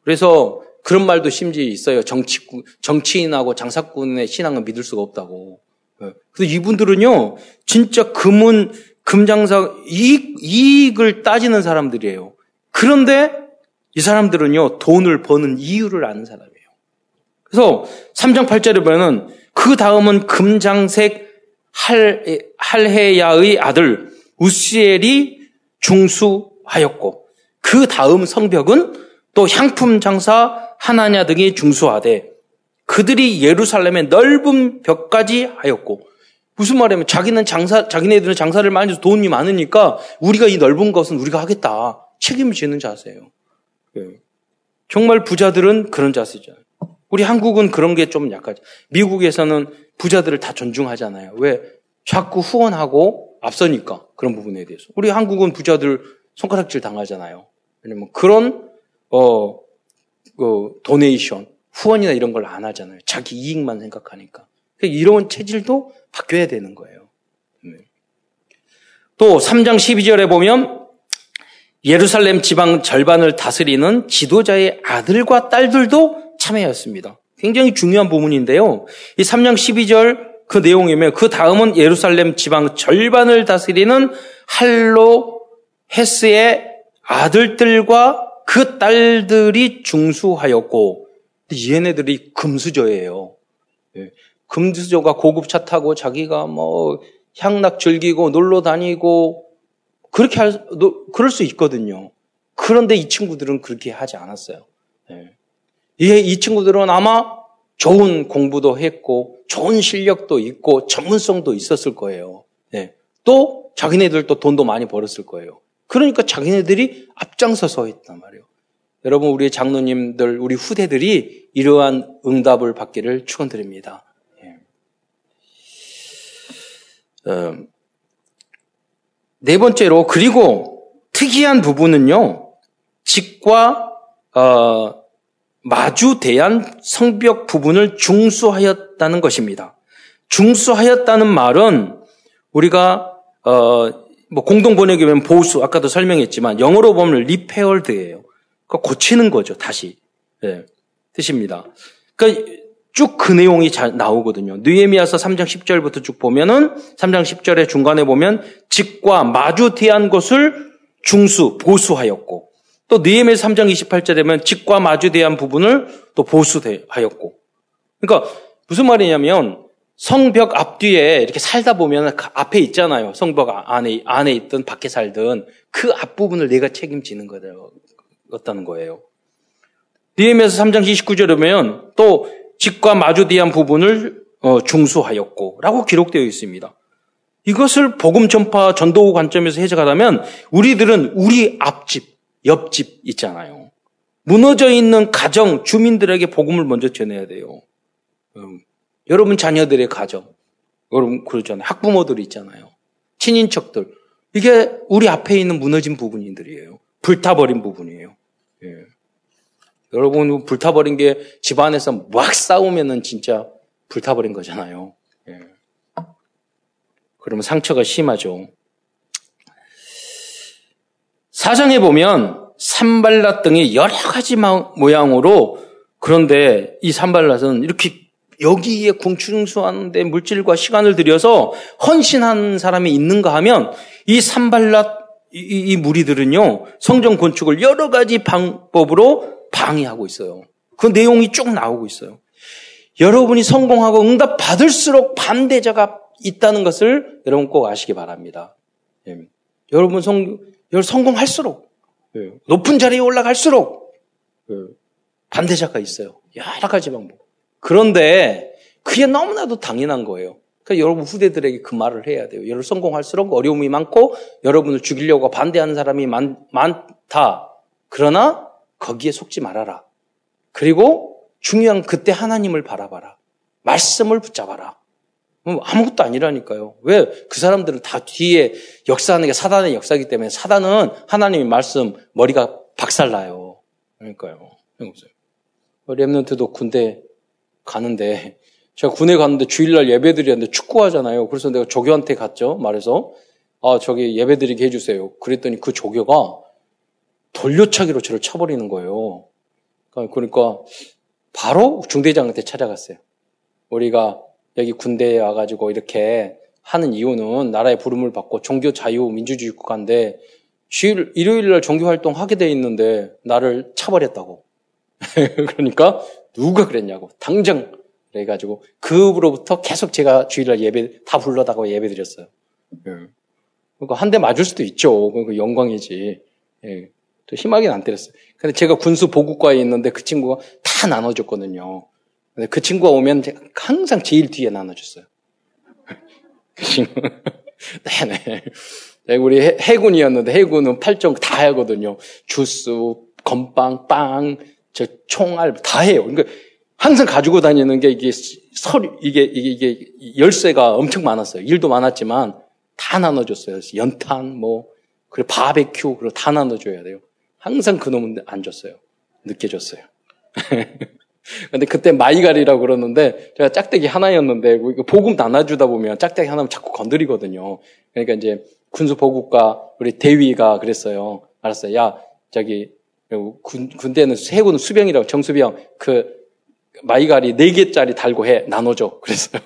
S1: 그래서 그런 말도 심지어 있어요. 정치, 정치인하고 장사꾼의 신앙은 믿을 수가 없다고. 예. 그래서 이분들은요, 진짜 금은, 금장사, 이익, 이익을 따지는 사람들이에요. 그런데 이 사람들은요, 돈을 버는 이유를 아는 사람이에요. 그래서 3장 8절에 보면은 그 다음은 금장색 할, 할헤야의 아들 우시엘이 중수하였고 그 다음 성벽은 또 향품 장사 하나냐 등이 중수하되 그들이 예루살렘의 넓은 벽까지 하였고 무슨 말이냐면 자기는 장사 자기네들은 장사를 많이 해서 돈이 많으니까 우리가 이 넓은 것은 우리가 하겠다 책임을 지는 자세예요. 예. 정말 부자들은 그런 자세죠. 우리 한국은 그런 게 좀 약하죠. 미국에서는 부자들을 다 존중하잖아요. 왜? 자꾸 후원하고 앞서니까 그런 부분에 대해서. 우리 한국은 부자들 손가락질 당하잖아요. 왜냐면 그런 어, 그 도네이션, 후원이나 이런 걸 안 하잖아요. 자기 이익만 생각하니까. 그러니까 이런 체질도 바뀌어야 되는 거예요. 네. 또 3장 12절에 보면 예루살렘 지방 절반을 다스리는 지도자의 아들과 딸들도 참여였습니다. 굉장히 중요한 부분인데요. 이 3장 12절 그 내용이면 그 다음은 예루살렘 지방 절반을 다스리는 할로 헤스의 아들들과 그 딸들이 중수하였고 얘네들이 금수저예요. 예. 금수저가 고급차 타고 자기가 뭐 향락 즐기고 놀러 다니고 그렇게 할, 그럴 수 있거든요. 그런데 이 친구들은 그렇게 하지 않았어요. 예. 이 친구들은 아마 좋은 공부도 했고 좋은 실력도 있고 전문성도 있었을 거예요. 네. 또 자기네들도 돈도 많이 벌었을 거예요. 그러니까 자기네들이 앞장서서 했단 말이에요. 여러분 우리 장로님들 우리 후대들이 이러한 응답을 받기를 축원드립니다. 네. 어, 네 번째로 그리고 특이한 부분은요 직과 어, 마주 대한 성벽 부분을 중수하였다는 것입니다. 중수하였다는 말은 우리가 어, 뭐 공동 번역이면 보수 아까도 설명했지만 영어로 보면 repaired예요. 그 고치는 거죠 다시 네, 뜻입니다. 그러니까 쭉 그 내용이 잘 나오거든요. 느헤미야서 3장 10절부터 쭉 보면은 3장 10절에 중간에 보면 집과 마주 대한 것을 중수 보수하였고 또 느헤미야 3장 28절에 보면 집과 마주 대한 부분을 또 보수하였고. 그러니까 무슨 말이냐면 성벽 앞뒤에 이렇게 살다 보면 그 앞에 있잖아요. 성벽 안에 안에 있든 밖에 살든 그 앞부분을 내가 책임지는 거다는 거예요. 느헤미야서 3장 29절에 보면 또 직과 마주대한 부분을 어, 중수하였고 라고 기록되어 있습니다. 이것을 복음 전파 전도 관점에서 해석하다면 우리들은 우리 앞집 옆집 있잖아요. 무너져 있는 가정, 주민들에게 복음을 먼저 전해야 돼요. 음, 여러분 자녀들의 가정, 여러분 그러잖아요. 학부모들 있잖아요. 친인척들. 이게 우리 앞에 있는 무너진 부분들이에요. 불타버린 부분이에요. 예. 여러분 불타버린 게 집안에서 막 싸우면은 진짜 불타버린 거잖아요. 예. 그러면 상처가 심하죠. 사장에 보면 산발랏 등이 여러 가지 모양으로 그런데 이 산발랏은 이렇게 여기에 궁충수하는데 물질과 시간을 들여서 헌신한 사람이 있는가 하면 이 산발랏 이, 이 무리들은요 성전 건축을 여러 가지 방법으로 방해하고 있어요. 그 내용이 쭉 나오고 있어요. 여러분이 성공하고 응답 받을수록 반대자가 있다는 것을 여러분 꼭 아시기 바랍니다. 예. 여러분 성, 성공할수록, 예, 높은 자리에 올라갈수록, 예, 반대자가 있어요. 여러 가지 방법. 그런데 그게 너무나도 당연한 거예요. 그러니까 여러분 후대들에게 그 말을 해야 돼요. 여러분 성공할수록 어려움이 많고 여러분을 죽이려고 반대하는 사람이 많, 많다. 그러나 거기에 속지 말아라. 그리고 중요한 그때 하나님을 바라봐라. 말씀을 붙잡아라. 아무것도 아니라니까요. 왜 그 사람들은 다 뒤에 역사하는 게 사단의 역사이기 때문에 사단은 하나님의 말씀 머리가 박살나요. 그러니까요. 랩런트도 군대 가는데 제가 군에 갔는데 주일날 예배드리는데 축구하잖아요. 그래서 내가 조교한테 갔죠. 말해서 아 저기 예배드리게 해주세요. 그랬더니 그 조교가 돌려차기로 저를 쳐버리는 거예요. 그러니까 바로 중대장한테 찾아갔어요. 우리가 여기 군대에 와가지고 이렇게 하는 이유는 나라의 부름을 받고 종교 자유 민주주의 국가인데 주일 일요일 날 종교 활동 하게 돼 있는데 나를 차버렸다고. 그러니까 누가 그랬냐고 당장 그래가지고 그으로부터 계속 제가 주일날 예배 다 불러다가 예배 드렸어요. 예. 그러니까 한 대 맞을 수도 있죠. 그러니까 영광이지. 예. 또 심하게는 안 때렸어요. 근데 제가 군수 보국과에 있는데 그 친구가 다 나눠줬거든요. 근데 그 친구가 오면 항상 제일 뒤에 나눠줬어요. 그 친구. 네네. 네, 우리 해, 군이었는데 해군은 8종 다 하거든요. 주스, 건빵, 빵, 저 총알 다 해요. 그러니까 항상 가지고 다니는 게 이게 서류 이게 이게 이게 열쇠가 엄청 많았어요. 일도 많았지만 다 나눠줬어요. 연탄 뭐 그리고 바베큐 그리고 다 나눠줘야 돼요. 항상 그 놈은 안 줬어요. 늦게 줬어요. 근데 그때 마이갈이라고 그러는데 제가 짝대기 하나였는데 보금 나눠주다 보면 짝대기 하나면 자꾸 건드리거든요. 그러니까 이제 군수 보국과 우리 대위가 그랬어요. 알았어요. 야 저기 군, 군대는 해군 수병이라고 정수병 그 마이갈이 4개짜리 달고 해 나눠줘. 그랬어요.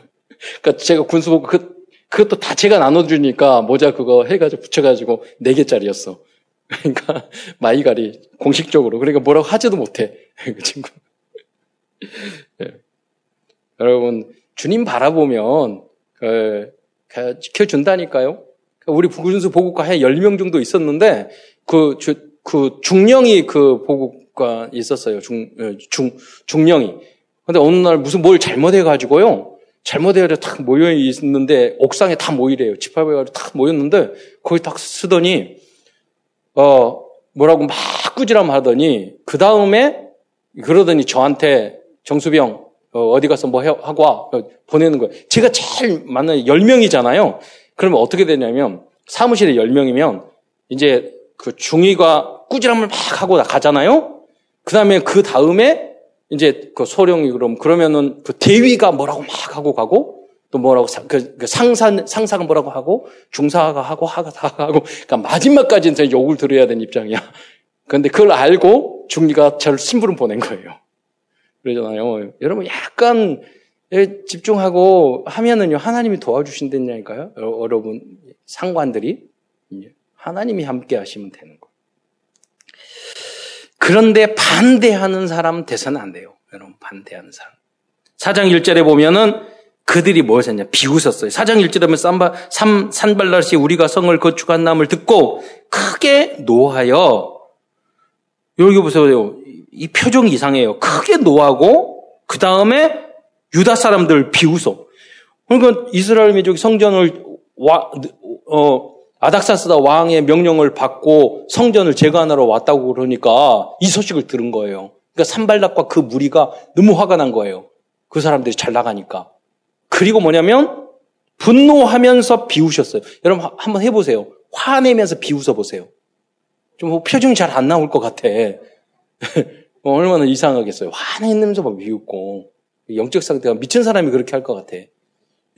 S1: 그러니까 제가 군수 보고 그 그것도 다 제가 나눠주니까 모자 그거 해가지고 붙여가지고 4개짜리였어. 그러니까 마이갈이 공식적으로 그러니까 뭐라고 하지도 못해 그 친구. 네. 여러분 주님 바라보면 그, 그 지켜준다니까요. 그 우리 부군수 보국과 해 10명 정도 있었는데 그, 주, 그 중령이 그 보국과 있었어요. 중, 어, 중, 중령이. 근데 어느 날 무슨 뭘 잘못해가지고요. 잘못해가지고 탁 모여 있는데 옥상에 다 모이래요. 집합해가지고 탁 모였는데 거기 딱 쓰더니 어, 뭐라고 막 꾸지람 하더니, 그 다음에, 그러더니 저한테 정수병, 어, 디 가서 뭐 하고 와. 어, 보내는 거예요. 제가 제일 만나는 10명이잖아요. 그러면 어떻게 되냐면, 사무실에 10명이면, 이제 그 중위가 꾸지람을 막 하고 가잖아요? 그 다음에 그 다음에, 이제 그 소령이 그럼, 그러면은 그 대위가 뭐라고 막 하고 가고, 또 뭐라고 그, 그 상사 상사가 뭐라고 하고 중사가 하고 하가 다 하고 그러니까 마지막까지는 제 욕을 들어야 되는 입장이야. 그런데 그걸 알고 중리가 저를 심부름 보낸 거예요. 그러잖아요. 여러분 약간 집중하고 하면은요 하나님이 도와주신다니까요. 여러분 상관들이 하나님이 함께 하시면 되는 거예요. 그런데 반대하는 사람 돼서는 안 돼요. 여러분 반대하는 사람. 사장 1절에 보면은 그들이 무엇을 했냐? 비웃었어요. 사장 1절하면 산바, 산, 산발라시 우리가 성을 건축한 남을 듣고 크게 노하여 여기 보세요. 이 표정이 이상해요. 크게 노하고 그 다음에 유다 사람들 비웃어. 그러니까 이스라엘 민족이 성전을 와, 어, 아닥사스다 왕의 명령을 받고 성전을 재건하러 왔다고 그러니까 이 소식을 들은 거예요. 그러니까 산발락과 그 무리가 너무 화가 난 거예요. 그 사람들이 잘 나가니까. 그리고 뭐냐면 분노하면서 비우셨어요. 여러분 한번 해보세요. 화내면서 비웃어 보세요. 좀 표정이 잘 안 나올 것 같아. 뭐 얼마나 이상하겠어요. 화내면서 막 비웃고 영적 상태가 미친 사람이 그렇게 할 것 같아.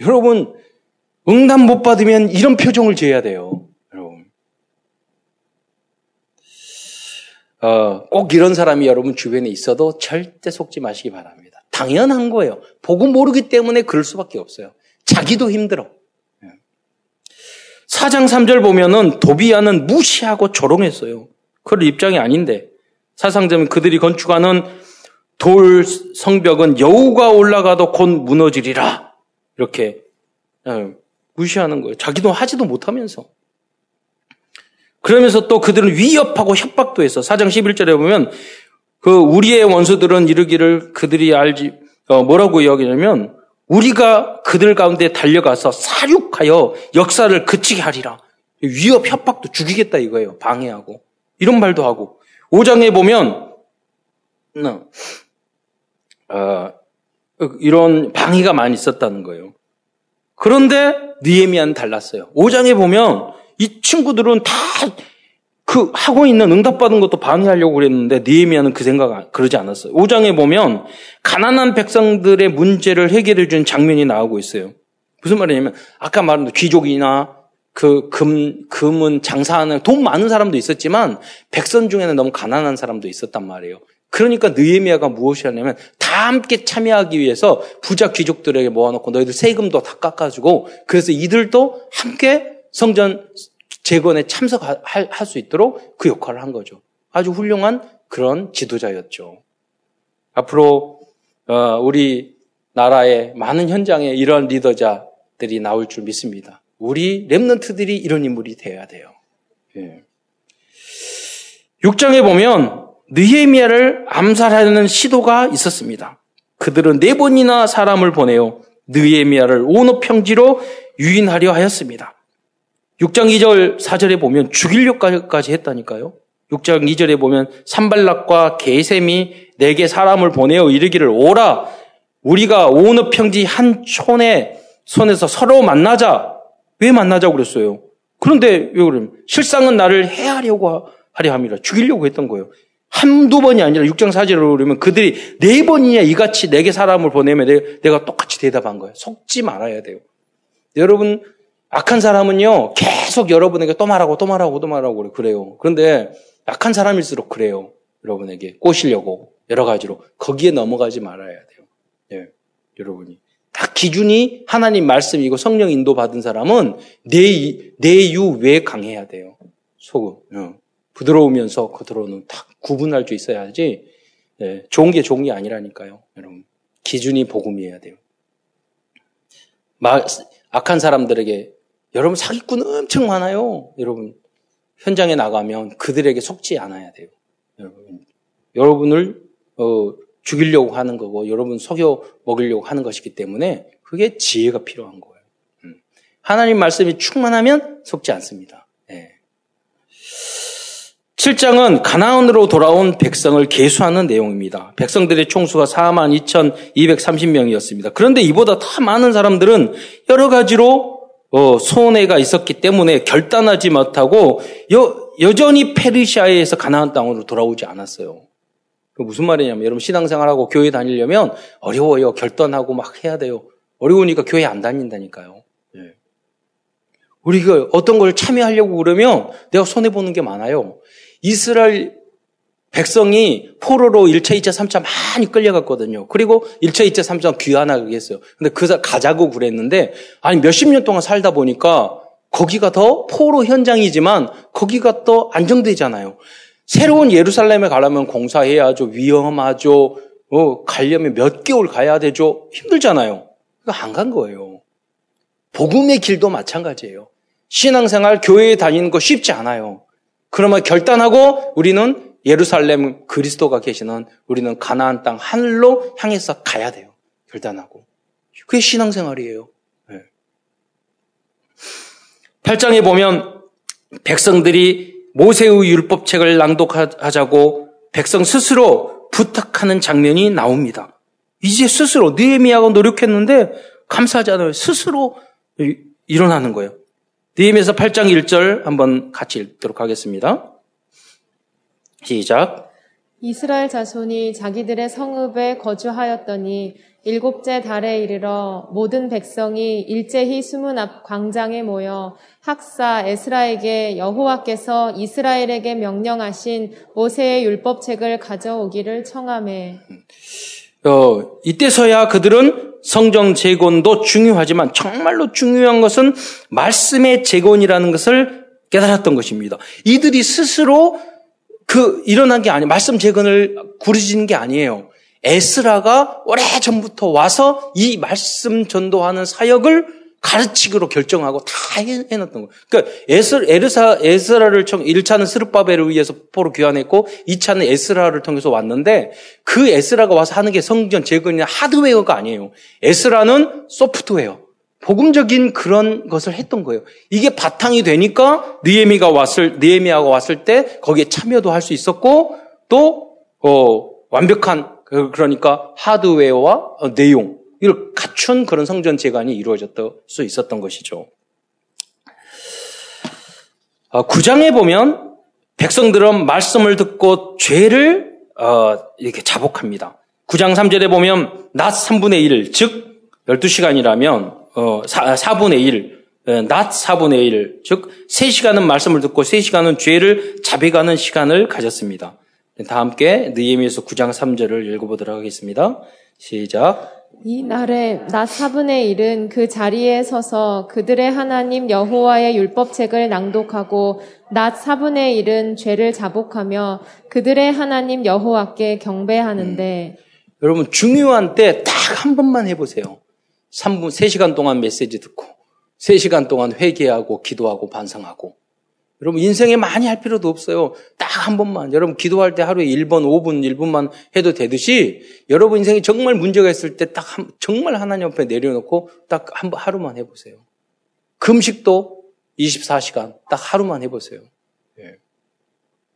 S1: 여러분 응답 못 받으면 이런 표정을 지어야 돼요. 여러분. 어, 꼭 이런 사람이 여러분 주변에 있어도 절대 속지 마시기 바랍니다. 당연한 거예요. 보고 모르기 때문에 그럴 수밖에 없어요. 자기도 힘들어. 4장 3절 보면은 도비아는 무시하고 조롱했어요. 그럴 입장이 아닌데. 사상자면 그들이 건축하는 돌 성벽은 여우가 올라가도 곧 무너지리라. 이렇게 예, 무시하는 거예요. 자기도 하지도 못하면서. 그러면서 또 그들은 위협하고 협박도 했어. 사장 11절에 보면 그 우리의 원수들은 이르기를 그들이 알지 어, 뭐라고 이야기냐면 우리가 그들 가운데 달려가서 사륙하여 역사를 그치게 하리라. 위협 협박도 죽이겠다 이거예요. 방해하고 이런 말도 하고 5장에 보면 어, 이런 방해가 많이 있었다는 거예요. 그런데 니에미아는 달랐어요. 5장에 보면 이 친구들은 다 그 하고 있는 응답받은 것도 방해하려고 그랬는데 니에미아는 그 생각 그러지 않았어요. 5장에 보면 가난한 백성들의 문제를 해결해 준 장면이 나오고 있어요. 무슨 말이냐면 아까 말한 귀족이나 그 금, 금은 장사하는 돈 많은 사람도 있었지만 백성 중에는 너무 가난한 사람도 있었단 말이에요. 그러니까 느에미아가 무엇이 하냐면 다 함께 참여하기 위해서 부자 귀족들에게 모아놓고 너희들 세금도 다 깎아주고 그래서 이들도 함께 성전 재건에 참석할 수 있도록 그 역할을 한 거죠. 아주 훌륭한 그런 지도자였죠. 앞으로 어, 우리 나라의 많은 현장에 이런 리더자들이 나올 줄 믿습니다. 우리 랩런트들이 이런 인물이 되어야 돼요. 예. 6장에 보면 느헤미야를 암살하려는 시도가 있었습니다. 그들은 네 번이나 사람을 보내어 느헤미야를 오노 평지로 유인하려 하였습니다. 6장 2절 4절에 보면 죽이려까지 했다니까요. 6장 2절에 보면 산발락과 게셈이 내게 사람을 보내어 이르기를 오라 우리가 오느 평지 한 촌에 손에서 서로 만나자 왜 만나자고 그랬어요? 그런데 왜 그러면 실상은 나를 해하려고 하려 함이라 죽이려고 했던 거예요. 한두 번이 아니라 6장 4절로 그러면 그들이 네 번이냐 이같이 내게 사람을 보내면 내가 똑같이 대답한 거예요. 속지 말아야 돼요. 여러분 악한 사람은요 계속 여러분에게 또 말하고 또 말하고 또 말하고 그래요. 그런데 악한 사람일수록 그래요. 여러분에게 꼬시려고 여러 가지로 거기에 넘어가지 말아야 돼요. 예, 여러분이 딱 기준이 하나님 말씀이고 성령 인도 받은 사람은 내, 내유 왜 강해야 돼요. 속은. 어. 부드러우면서 겉으로는 딱 구분할 수 있어야지, 예, 좋은 게 좋은 게 아니라니까요. 여러분. 기준이 복음이어야 돼요. 마, 악한 사람들에게, 여러분 사기꾼 엄청 많아요. 여러분. 현장에 나가면 그들에게 속지 않아야 돼요. 여러분. 여러분을, 어, 죽이려고 하는 거고 여러분 속여 먹이려고 하는 것이기 때문에 그게 지혜가 필요한 거예요. 음. 하나님 말씀이 충만하면 속지 않습니다. 네. 7장은 가나안으로 돌아온 백성을 계수하는 내용입니다. 백성들의 총수가 4만 2,230명이었습니다. 그런데 이보다 더 많은 사람들은 여러 가지로 어, 손해가 있었기 때문에 결단하지 못하고 여, 여전히 페르시아에서 가나안 땅으로 돌아오지 않았어요. 그 무슨 말이냐면 여러분 신앙생활하고 교회 다니려면 어려워요. 결단하고 막 해야 돼요. 어려우니까 교회 안 다닌다니까요. 네. 우리가 어떤 걸 참여하려고 그러면 내가 손해 보는 게 많아요. 이스라엘 백성이 포로로 1차, 2차, 3차 많이 끌려갔거든요. 그리고 1차, 2차, 3차 귀환하게 했어요. 근데 그 가자고 그랬는데 아니 몇십 년 동안 살다 보니까 거기가 더 포로 현장이지만 거기가 더 안정되잖아요. 새로운 예루살렘에 가려면 공사해야죠. 위험하죠. 어, 가려면 몇 개월 가야 되죠. 힘들잖아요. 그러니까 안 간 거예요. 복음의 길도 마찬가지예요. 신앙생활, 교회에 다니는 거 쉽지 않아요. 그러면 결단하고 우리는 예루살렘 그리스도가 계시는 우리는 가나안 땅 하늘로 향해서 가야 돼요. 결단하고. 그게 신앙생활이에요. 네. 8장에 보면 백성들이 모세의 율법책을 낭독하자고 백성 스스로 부탁하는 장면이 나옵니다. 이제 스스로 느헤미야가 노력했는데 감사하지 않아요. 스스로 일어나는 거예요. 느헤미야서 8장 1절 한번 같이 읽도록 하겠습니다. 시작.
S2: 이스라엘 자손이 자기들의 성읍에 거주하였더니 일곱째 달에 이르러 모든 백성이 일제히 수문 앞 광장에 모여 학사 에스라에게 여호와께서 이스라엘에게 명령하신 모세의 율법책을 가져오기를 청함해.
S1: 어, 이때서야 그들은 성정 재건도 중요하지만 정말로 중요한 것은 말씀의 재건이라는 것을 깨달았던 것입니다. 이들이 스스로 그 일어난 게 아니에요. 말씀 재건을 구르지는 게 아니에요. 에스라가 오래 전부터 와서 이 말씀 전도하는 사역을 가르치기로 결정하고 다 해놨던 거예요. 그러니까 에스, 에르사, 에스라를 청, 1차는 스르바벨을 위해서 포로 귀환했고 2차는 에스라를 통해서 왔는데 그 에스라가 와서 하는 게 성전 재건이나 하드웨어가 아니에요. 에스라는 소프트웨어. 복음적인 그런 것을 했던 거예요. 이게 바탕이 되니까 느에미가 왔을 느에미아가 왔을 때 거기에 참여도 할 수 있었고 또 어, 완벽한 그, 그러니까 하드웨어와 어, 내용 이걸 갖춘 그런 성전 재간이 이루어졌을 수 있었던 것이죠. 어, 9장에 보면 백성들은 말씀을 듣고 죄를 어, 이렇게 자복합니다. 9장 3절에 보면 낮 3분의 1, 즉 12시간이라면 어, 4, 4분의 1, 낮 4분의 1, 즉 3시간은 말씀을 듣고 3시간은 죄를 자백하는 시간을 가졌습니다. 다 함께 느헤미야서 9장 3절을 읽어보도록 하겠습니다. 시작.
S2: 이 날에 낮 4분의 1은 그 자리에 서서 그들의 하나님 여호와의 율법책을 낭독하고 낮 4분의 1은 죄를 자복하며 그들의 하나님 여호와께 경배하는데 음.
S1: 여러분 중요한 때 딱 한 번만 해보세요. 3분, 3시간 동안 메시지 듣고 3시간 동안 회개하고 기도하고 반성하고 여러분 인생에 많이 할 필요도 없어요. 딱 한 번만. 여러분 기도할 때 하루에 1번, 5분, 1분만 해도 되듯이 여러분 인생에 정말 문제가 있을 때 딱 정말 하나님 앞에 내려놓고 딱한번 하루만 해보세요. 금식도 24시간 딱 하루만 해보세요. 예.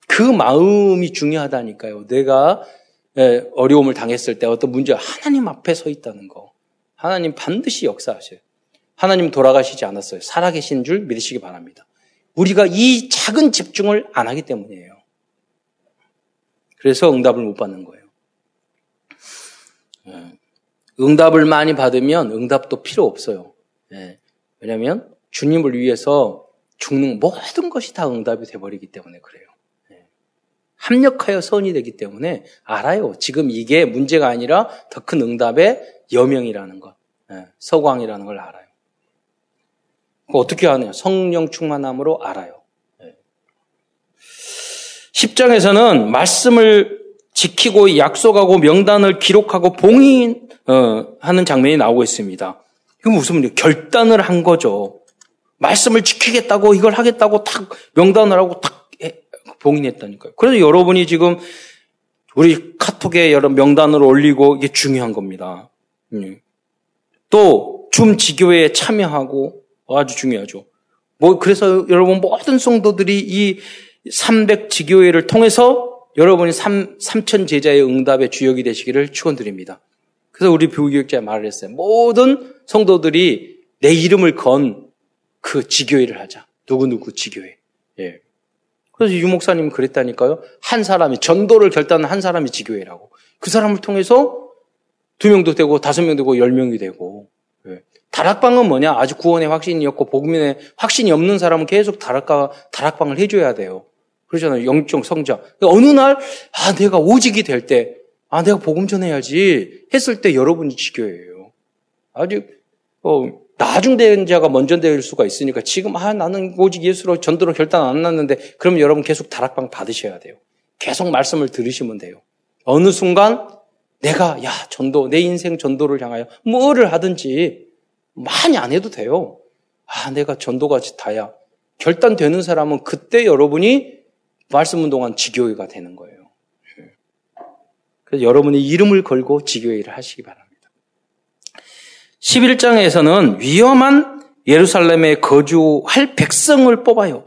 S1: 그 마음이 중요하다니까요. 내가 예, 어려움을 당했을 때 어떤 문제가 하나님 앞에 서 있다는 거. 하나님 반드시 역사하셔요. 하나님 돌아가시지 않았어요. 살아계신 줄 믿으시기 바랍니다. 우리가 이 작은 집중을 안 하기 때문이에요. 그래서 응답을 못 받는 거예요. 예. 응답을 많이 받으면 응답도 필요 없어요. 예. 왜냐하면 주님을 위해서 죽는 모든 것이 다 응답이 돼버리기 때문에 그래요. 예. 합력하여 선이 되기 때문에 알아요. 지금 이게 문제가 아니라 더 큰 응답의 여명이라는 것, 서광이라는 걸 알아요. 어떻게 하느냐? 성령 충만함으로 알아요. 10장에서는 말씀을 지키고 약속하고 명단을 기록하고 봉인하는 어, 장면이 나오고 있습니다. 이건 무슨? 결단을 한 거죠. 말씀을 지키겠다고 이걸 하겠다고 탁 명단을 하고 탁 봉인했다니까요. 그래서 여러분이 지금 우리 카톡에 여러 명단을 올리고 이게 중요한 겁니다. 음. 또줌 지교회에 참여하고 아주 중요하죠. 뭐 그래서 여러분 모든 성도들이 이 300 지교회를 통해서 여러분이 3, 3천 제자의 응답의 주역이 되시기를 축원드립니다. 그래서 우리 교육자 말을 했어요. 모든 성도들이 내 이름을 건 그 지교회를 하자. 누구누구 지교회. 예. 그래서 유 목사님은 그랬다니까요. 한 사람이, 전도를 결단한 한 사람이 지교회라고. 그 사람을 통해서 두 명도 되고, 다섯 명 되고, 열 명이 되고. 예. 다락방은 뭐냐? 아직 구원의 확신이 없고 복음의 확신이 없는 사람은 계속 다락가, 다락방을 해줘야 돼요. 그러잖아요. 영적 성장. 그러니까 어느 날, 아, 내가 오직이 될 때, 아, 내가 복음 전해야지 했을 때 여러분이 지교예요. 아직, 어, 나중된 자가 먼저 될 수가 있으니까 지금, 아, 나는 오직 예수로 전도로 결단 안 났는데, 그럼 여러분 계속 다락방 받으셔야 돼요. 계속 말씀을 들으시면 돼요. 어느 순간, 내가, 야, 전도, 내 인생 전도를 향하여 뭐를 하든지 많이 안 해도 돼요. 아, 내가 전도가 다야. 결단되는 사람은 그때 여러분이 말씀 운동한 지교회가 되는 거예요. 그래서 여러분이 이름을 걸고 지교회를 하시기 바랍니다. 11장에서는 위험한 예루살렘에 거주할 백성을 뽑아요.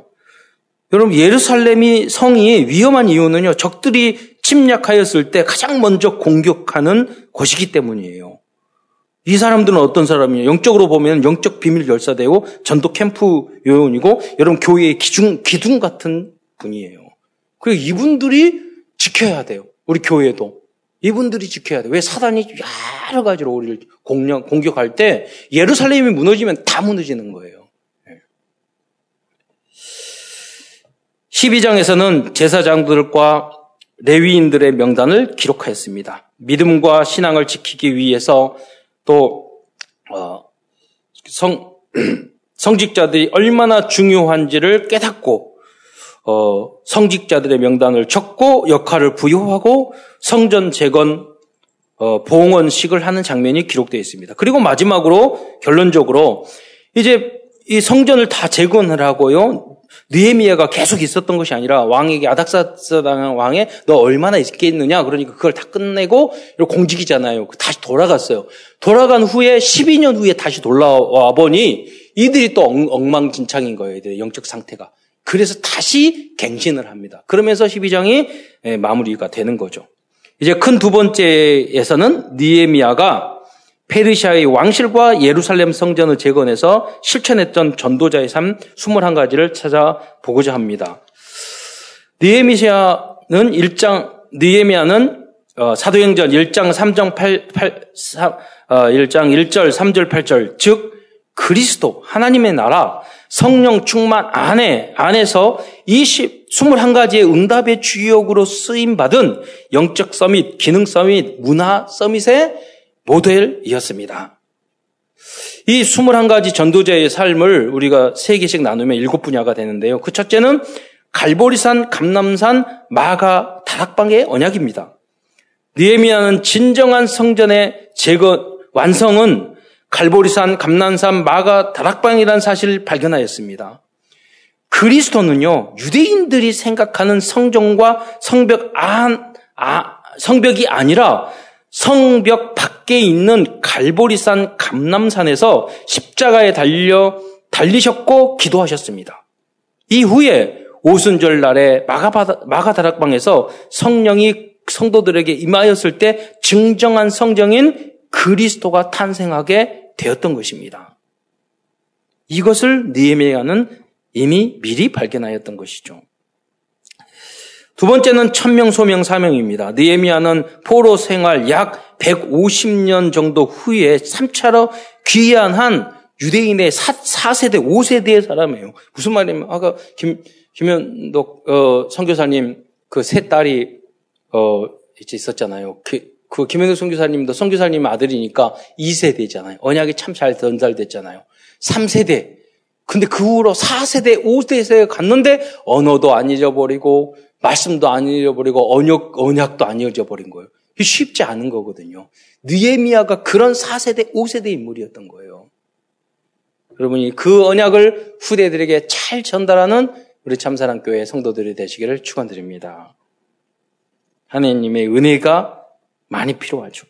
S1: 여러분, 예루살렘이 성이 위험한 이유는요, 적들이 침략하였을 때 가장 먼저 공격하는 곳이기 때문이에요. 이 사람들은 어떤 사람이에요? 영적으로 보면 영적 비밀 열사되고 전도 캠프 요원이고 여러분 교회의 기둥, 기둥 같은 분이에요. 그 이분들이 지켜야 돼요. 우리 교회도. 이분들이 지켜야 돼요. 왜 사단이 여러 가지로 우리를 공격, 공격할 때 예루살렘이 무너지면 다 무너지는 거예요. 12장에서는 제사장들과 레위인들의 명단을 기록하였습니다. 믿음과 신앙을 지키기 위해서 또 어, 성, 성직자들이 얼마나 중요한지를 깨닫고 어, 성직자들의 명단을 적고 역할을 부여하고 성전 재건 어, 봉헌식을 하는 장면이 기록되어 있습니다. 그리고 마지막으로 결론적으로 이제 이 성전을 다 재건을 하고요. 느헤미야가 계속 있었던 것이 아니라 왕에게 아닥사스 당한 왕에 너 얼마나 있겠느냐 그러니까 그걸 다 끝내고 공직이잖아요. 다시 돌아갔어요. 돌아간 후에 12년 후에 다시 돌아와 보니 이들이 또 엉 망진창인 거예요. 이들의 영적 상태가. 그래서 다시 갱신을 합니다. 그러면서 12장이 예, 마무리가 되는 거죠. 이제 큰 두 번째에서는 니에미아가 페르시아의 왕실과 예루살렘 성전을 재건해서 실천했던 전도자의 삶 21가지를 찾아보고자 합니다. 니에미시아는 1장, 니에미아는 어, 사도행전 1장 3장 8, 8 3, 어, 1장 1절, 3절, 8절, 즉 그리스도 하나님의 나라 성령 충만 안에 안에서 20 21가지의 응답의 주역으로 쓰임 받은 영적 서밋, 기능 서밋, 문화 서밋의 모델이었습니다. 이 21가지 전도자의 삶을 우리가 세 개씩 나누면 일곱 분야가 되는데요. 그 첫째는 갈보리산, 감남산, 마가, 다락방의 언약입니다. 니에미아는 진정한 성전의 재건, 완성은 갈보리산, 감난산, 마가, 다락방이라는 사실을 발견하였습니다. 그리스도는요, 유대인들이 생각하는 성전과 성벽 안, 아, 성벽이 아니라 성벽 밖에 있는 갈보리산 감남산에서 십자가에 달려 달리셨고 기도하셨습니다. 이후에 오순절 날에 마가바다, 마가다락방에서 성령이 성도들에게 임하였을 때 증정한 성정인 그리스도가 탄생하게 되었던 것입니다. 이것을 니에미아는 이미 미리 발견하였던 것이죠. 두 번째는 천명 소명 사명입니다. 느에미아는 포로 생활 약 150년 정도 후에 3차로 귀환한 유대인의 4, 세대 5세대의 사람이에요. 무슨 말이냐면 아까 김 김현덕 어, 선교사님 그 세 딸이 어 있었잖아요. 그, 그 김현덕 선교사님도 선교사님 아들이니까 2세대잖아요. 언약이 참 잘 전달됐잖아요. 3세대. 근데 그 후로 4세대, 5세대에 갔는데 언어도 안 잊어버리고 말씀도 안 잃어버리고 언약, 언약도 안 잊어버린 거예요. 쉽지 않은 거거든요. 느에미아가 그런 4세대, 5세대 인물이었던 거예요. 여러분이 그 언약을 후대들에게 잘 전달하는 우리 참사랑교회 성도들이 되시기를 축원드립니다. 하나님의 은혜가 많이 필요하죠.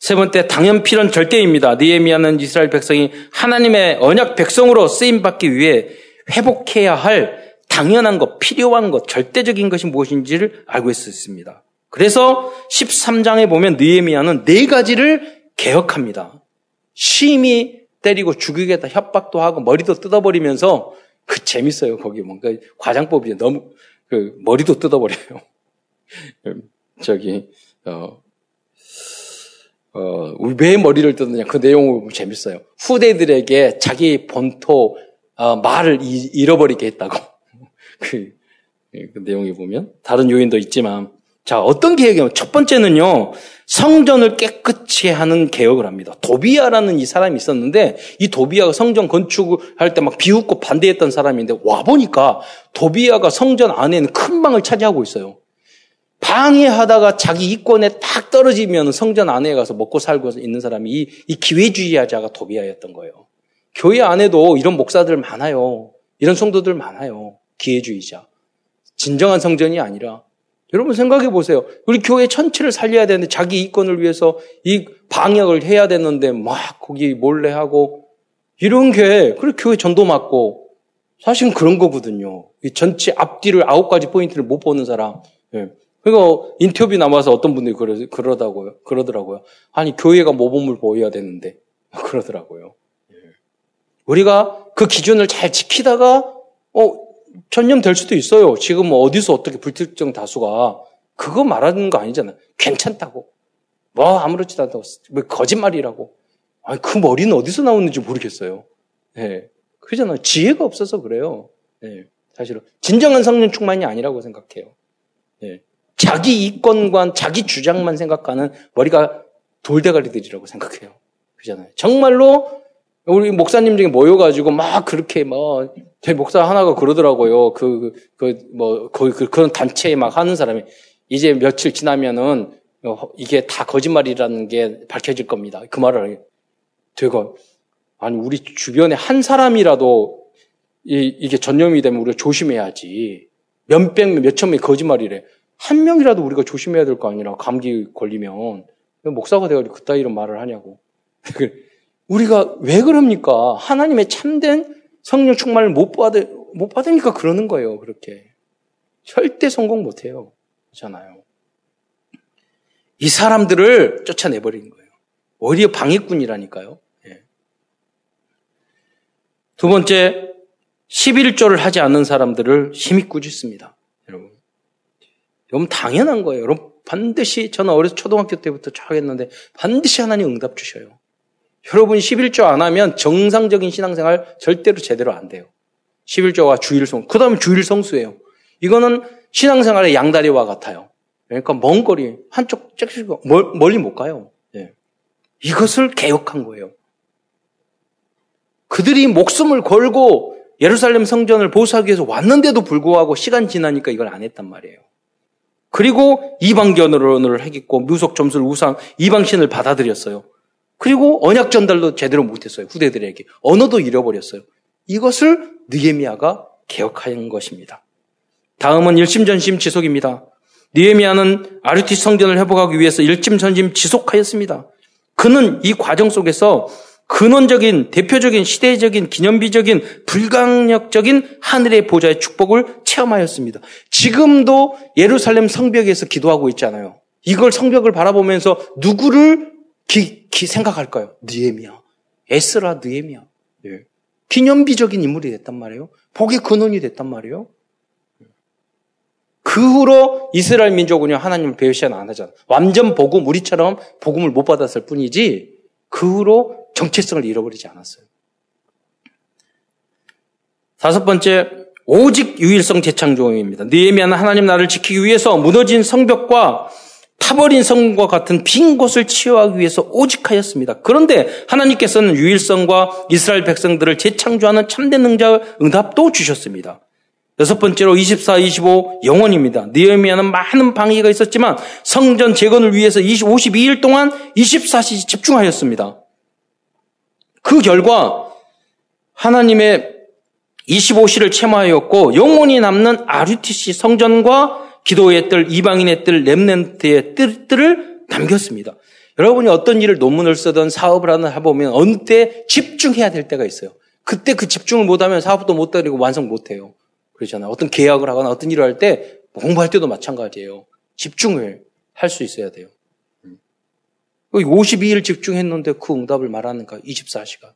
S1: 세 번째 당연 필요한 절대입니다. 느에미아는 이스라엘 백성이 하나님의 언약 백성으로 쓰임 받기 위해 회복해야 할 당연한 것, 필요한 것, 절대적인 것이 무엇인지를 알고 있었습니다. 그래서 13장에 보면 느에미아는 네 가지를 개혁합니다. 심히 때리고 죽이겠다 협박도 하고 머리도 뜯어버리면서 그 재밌어요 거기 뭔가 과장법이 너무 그 머리도 뜯어버려요. 저기 어, 어, 왜 머리를 뜯느냐 그 내용을 보면 재밌어요. 후대들에게 자기 본토 어, 말을 잃어버리게 했다고. 그, 그 내용에 보면 다른 요인도 있지만 자 어떤 개혁이냐면 첫 번째는요 성전을 깨끗이 하는 개혁을 합니다. 도비아라는 이 사람이 있었는데 이 도비아가 성전 건축을 할때 막 비웃고 반대했던 사람인데 와 보니까 도비아가 성전 안에는 큰 방을 차지하고 있어요. 방해하다가 자기 이권에 딱 떨어지면 성전 안에 가서 먹고 살고 있는 사람이 이, 이 기회주의자가 도비아였던 거예요. 교회 안에도 이런 목사들 많아요. 이런 성도들 많아요. 기회주의자. 진정한 성전이 아니라 여러분 생각해 보세요. 우리 교회 전체를 살려야 되는데 자기 이권을 위해서 이 방역을 해야 되는데 막 거기 몰래 하고 이런 게 그래 교회 전도 맞고 사실은 그런 거거든요. 이 전체 앞뒤를 아홉 가지 포인트를 못 보는 사람. 예. 그리고 인터뷰 남아서 어떤 분들이 그러, 그러다고요. 그러더라고요. 아니 교회가 모범을 보여야 되는데 그러더라고요. 예. 우리가 그 기준을 잘 지키다가 어 전념될 수도 있어요. 지금 뭐 어디서 어떻게 불특정 다수가 그거 말하는 거 아니잖아요. 괜찮다고. 뭐 아무렇지도 않다고. 왜 거짓말이라고. 아니 그 머리는 어디서 나오는지 모르겠어요. 예. 네. 그러잖아요. 지혜가 없어서 그래요. 예. 네. 사실은 진정한 성령 충만이 아니라고 생각해요. 예. 자기 이권관, 자기 주장만 생각하는 머리가 돌대가리들이라고 생각해요. 그잖아요. 정말로 우리 목사님 중에 모여가지고 막 그렇게 뭐, 제 목사 하나가 그러더라고요. 그, 그, 뭐, 그, 그, 그런 단체에 막 하는 사람이 이제 며칠 지나면은 어, 이게 다 거짓말이라는 게 밝혀질 겁니다. 그 말을 되고 아니, 우리 주변에 한 사람이라도 이, 이게 전염이 되면 우리가 조심해야지. 몇백, 몇천 명이 거짓말이래. 한 명이라도 우리가 조심해야 될 거 아니라 감기 걸리면 목사가 돼가지고 그따 이런 말을 하냐고. 우리가 왜 그럽니까? 하나님의 참된 성령 충만을 못 받으, 못 받으니까 그러는 거예요, 그렇게. 절대 성공 못 해요. 그렇잖아요. 이 사람들을 쫓아내버리는 거예요. 오히려 방해꾼이라니까요. 예. 두 번째, 11조를 하지 않는 사람들을 힘이 꾸짖습니다. 여러분. 여러분, 당연한 거예요. 여러분, 반드시, 저는 어려서 초등학교 때부터 쭉 했는데, 반드시 하나님 응답 주셔요. 여러분이 11조 안 하면 정상적인 신앙생활 절대로 제대로 안 돼요. 11조와 주일성, 그 다음에 주일성수예요. 이거는 신앙생활의 양다리와 같아요. 그러니까 먼 거리, 한쪽 짝씩 멀리 못 가요. 네. 이것을 개혁한 거예요. 그들이 목숨을 걸고 예루살렘 성전을 보수하기 위해서 왔는데도 불구하고 시간 지나니까 이걸 안 했단 말이에요. 그리고 이방견으로를 하겠고 묘속 점술 우상 이방신을 받아들였어요. 그리고 언약 전달도 제대로 못했어요. 후대들에게 언어도 잃어버렸어요. 이것을 느헤미야가 개혁한 것입니다. 다음은 일심전심 지속입니다. 느헤미야는 아르티 성전을 회복하기 위해서 일심전심 지속하였습니다. 그는 이 과정 속에서 근원적인 대표적인 시대적인 기념비적인 불강력적인 하늘의 보좌의 축복을 체험하였습니다. 지금도 예루살렘 성벽에서 기도하고 있잖아요. 이걸 성벽을 바라보면서 누구를 기, 기 생각할까요? 느에미야, 에스라 느에미야. 예. 기념비적인 인물이 됐단 말이에요. 복의 근원이 됐단 말이에요. 그 후로 이스라엘 민족은요 하나님을 배우시안 안 하잖아. 완전 복음 우리처럼 복음을 못 받았을 뿐이지 그 후로 정체성을 잃어버리지 않았어요. 다섯 번째 오직 유일성 재창조입니다. 느헤미야는 하나님 나라를 지키기 위해서 무너진 성벽과 타버린 성과 같은 빈 곳을 치유하기 위해서 오직 하였습니다. 그런데 하나님께서는 유일성과 이스라엘 백성들을 재창조하는 참된 능자 응답도 주셨습니다. 여섯 번째로 24, 25 영원입니다. 니에미아는 많은 방해가 있었지만 성전 재건을 위해서 20, 52일 동안 24시 집중하였습니다. 그 결과 하나님의 25시를 채마하였고 영원히 남는 RUTC 성전과 기도의 뜰, 이방인의 뜰, 렘넨트의 뜰을 남겼습니다. 여러분이 어떤 일을 논문을 쓰든 사업을 하든 해보면 어느 때 집중해야 될 때가 있어요. 그때 그 집중을 못하면 사업도 못 다니고 완성 못해요. 그렇잖아요. 어떤 계약을 하거나 어떤 일을 할 때 공부할 때도 마찬가지예요. 집중을 할 수 있어야 돼요. 52일 음. 집중했는데 그 응답을 말하는가? 24시간.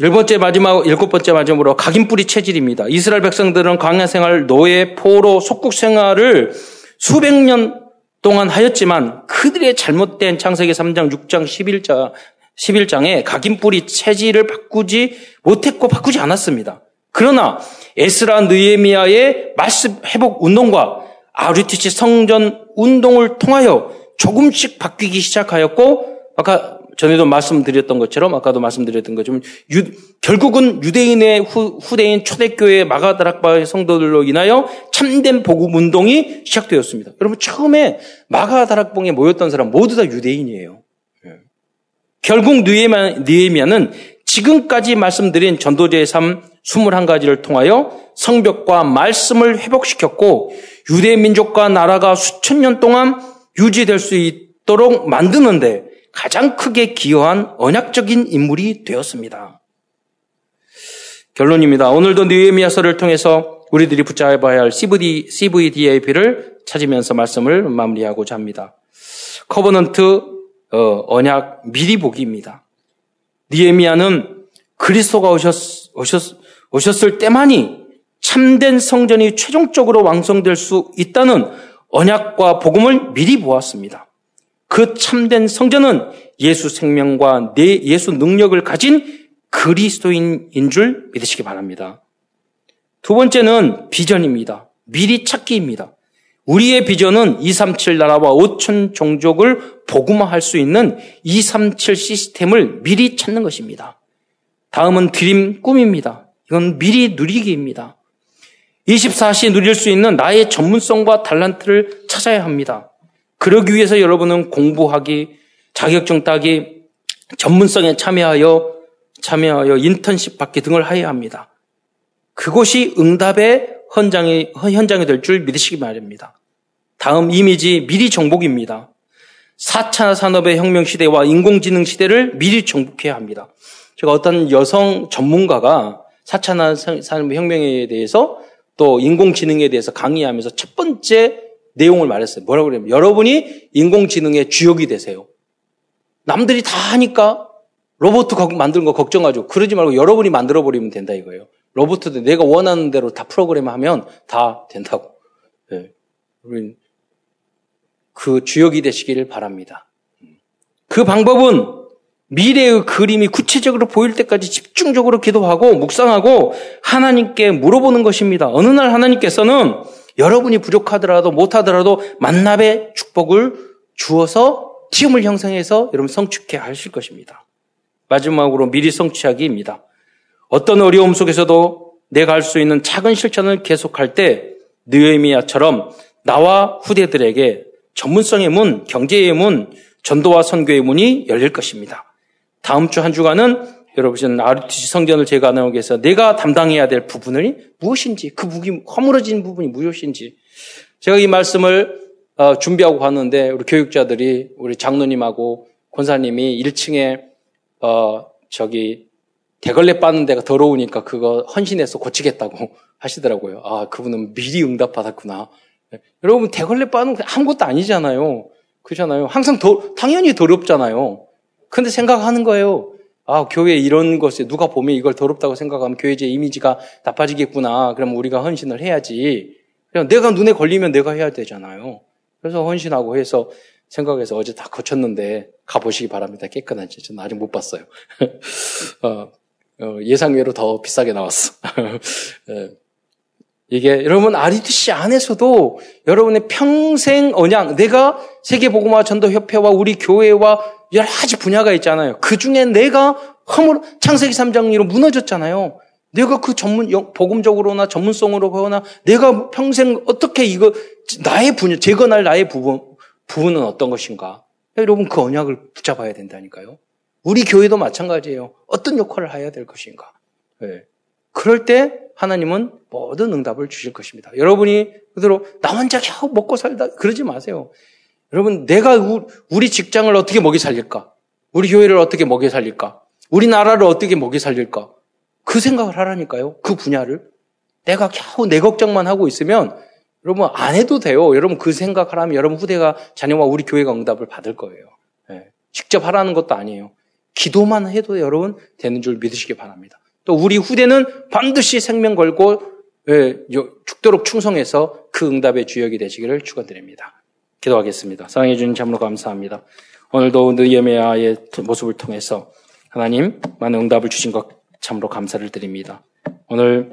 S1: 열 번째 마지막, 일곱 번째 마지막으로 각인 뿌리 체질입니다. 이스라엘 백성들은 광야 생활, 노예, 포로, 속국 생활을 수백 년 동안 하였지만 그들의 잘못된 창세기 3장, 6장, 11장, 11장에 각인 뿌리 체질을 바꾸지 못했고 바꾸지 않았습니다. 그러나 에스라 느에미아의 말씀 회복 운동과 아르티치 성전 운동을 통하여 조금씩 바뀌기 시작하였고 아까 전에도 말씀드렸던 것처럼 아까도 말씀드렸던 것처럼 유, 결국은 유대인의 후, 후대인 초대교회 마가다락바 성도들로 인하여 참된 복음 운동이 시작되었습니다. 여러분 처음에 마가다락봉에 모였던 사람 모두 다 유대인이에요. 예. 결국 느에미아는 지금까지 말씀드린 전도제의 삶 21가지를 통하여 성벽과 말씀을 회복시켰고 유대 민족과 나라가 수천 년 동안 유지될 수 있도록 만드는데 가장 크게 기여한 언약적인 인물이 되었습니다. 결론입니다. 오늘도 느헤미야서를 통해서 우리들이 붙잡아야 할 CVD, CVDAP를 찾으면서 말씀을 마무리하고자 합니다. covenant 어, 언약 미리 보기입니다. 느헤미야는 그리스도가 오셨, 오셨, 오셨을 때만이 참된 성전이 최종적으로 완성될 수 있다는 언약과 복음을 미리 보았습니다. 그 참된 성전은 예수 생명과 내 예수 능력을 가진 그리스도인인 줄 믿으시기 바랍니다. 두 번째는 비전입니다. 미리 찾기입니다. 우리의 비전은 237 나라와 5천 종족을 복음화할 수 있는 237 시스템을 미리 찾는 것입니다. 다음은 드림 꿈입니다. 이건 미리 누리기입니다. 24시 누릴 수 있는 나의 전문성과 달란트를 찾아야 합니다. 그러기 위해서 여러분은 공부하기, 자격증 따기, 전문성에 참여하여 참여하여 인턴십 받기 등을 하여야 합니다. 그것이 응답의 현장이 현장이 될 줄 믿으시기 바랍니다. 다음 이미지 미리 정복입니다. 4차 산업의 혁명 시대와 인공지능 시대를 미리 정복해야 합니다. 제가 어떤 여성 전문가가 4차 산업의 혁명에 대해서 또 인공지능에 대해서 강의하면서 첫 번째 내용을 말했어요. 뭐라고 그러냐면 여러분이 인공지능의 주역이 되세요. 남들이 다 하니까 로봇 만드는 거 걱정하죠. 그러지 말고 여러분이 만들어 버리면 된다 이거예요. 로봇도 내가 원하는 대로 다 프로그램하면 다 된다고. 네. 그 주역이 되시기를 바랍니다. 그 방법은 미래의 그림이 구체적으로 보일 때까지 집중적으로 기도하고 묵상하고 하나님께 물어보는 것입니다. 어느 날 하나님께서는 여러분이 부족하더라도 못하더라도 만납의 축복을 주어서 팀을 형성해서 여러분 성취케 하실 것입니다. 마지막으로 미리 성취하기입니다. 어떤 어려움 속에서도 내가 할 수 있는 작은 실천을 계속할 때 느헤미야처럼 나와 후대들에게 전문성의 문, 경제의 문, 전도와 선교의 문이 열릴 것입니다. 다음 주 한 주간은 여러분 RTC 성전을 나오기 위해서 내가 담당해야 될 부분이 무엇인지 그 무기 허물어진 부분이 무엇인지 제가 이 말씀을 어, 준비하고 갔는데 우리 교육자들이 우리 장로님하고 권사님이 1층에 어, 저기 대걸레 빠는 데가 더러우니까 그거 헌신해서 고치겠다고 하시더라고요. 아 그분은 미리 응답받았구나. 네. 여러분 대걸레 빠는 거 아무것도 아니잖아요. 그렇잖아요. 항상 더 당연히 더럽잖아요. 근데 생각하는 거예요. 아, 교회 이런 것에 누가 보면 이걸 더럽다고 생각하면 교회제 이미지가 나빠지겠구나. 그럼 우리가 헌신을 해야지. 그냥 내가 눈에 걸리면 내가 해야 되잖아요. 그래서 헌신하고 해서 생각해서 어제 다 거쳤는데 가보시기 바랍니다. 깨끗한지. 저는 아직 못 봤어요. 어, 어, 예상외로 더 비싸게 나왔어. 예. 이게 여러분 RUTC 안에서도 여러분의 평생 언양, 내가 세계보고마 전도협회와 우리 교회와 여러 가지 분야가 있잖아요. 그 중에 내가 허물 창세기 3장으로 무너졌잖아요. 내가 그 전문 복음적으로나 전문성으로 보거나 내가 평생 어떻게 이거 나의 분야 재건할 나의 부분 부분은 어떤 것인가? 여러분 그 언약을 붙잡아야 된다니까요. 우리 교회도 마찬가지예요. 어떤 역할을 해야 될 것인가? 네. 그럴 때 하나님은 모든 응답을 주실 것입니다. 여러분이 그대로 나 혼자 겨우 먹고 살다 그러지 마세요. 여러분, 내가 우리 직장을 어떻게 먹이 살릴까? 우리 교회를 어떻게 먹이 살릴까? 우리 나라를 어떻게 먹이 살릴까? 그 생각을 하라니까요. 그 분야를. 내가 겨우 내 걱정만 하고 있으면 여러분 안 해도 돼요. 여러분 그 생각을 하면 여러분 후대가 자녀와 우리 교회가 응답을 받을 거예요. 네. 직접 하라는 것도 아니에요. 기도만 해도 여러분 되는 줄 믿으시기 바랍니다. 또 우리 후대는 반드시 생명 걸고 예, 죽도록 충성해서 그 응답의 주역이 되시기를 축원드립니다. 기도하겠습니다. 사랑해 주신 참으로 감사합니다. 오늘도 느헤미야의 모습을 통해서 하나님 많은 응답을 주신 것 참으로 감사를 드립니다. 오늘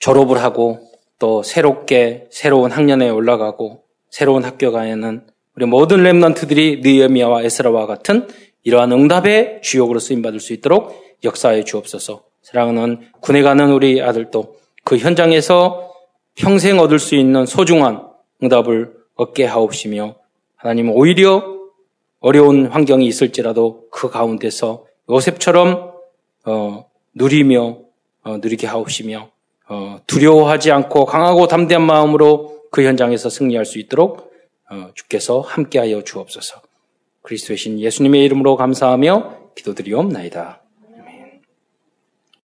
S1: 졸업을 하고 또 새롭게 새로운 학년에 올라가고 새로운 학교 가에는 우리 모든 렘넌트들이 느헤미야와 에스라와 같은 이러한 응답의 주역으로 쓰임 받을 수 있도록 역사에 주옵소서. 사랑하는 군에 가는 우리 아들도 그 현장에서 평생 얻을 수 있는 소중한 응답을 얻게 하옵시며 하나님 오히려 어려운 환경이 있을지라도 그 가운데서 요셉처럼 어, 누리며 어, 누리게 하옵시며 어, 두려워하지 않고 강하고 담대한 마음으로 그 현장에서 승리할 수 있도록 어, 주께서 함께하여 주옵소서. 그리스도의 신 예수님의 이름으로 감사하며 기도드리옵나이다.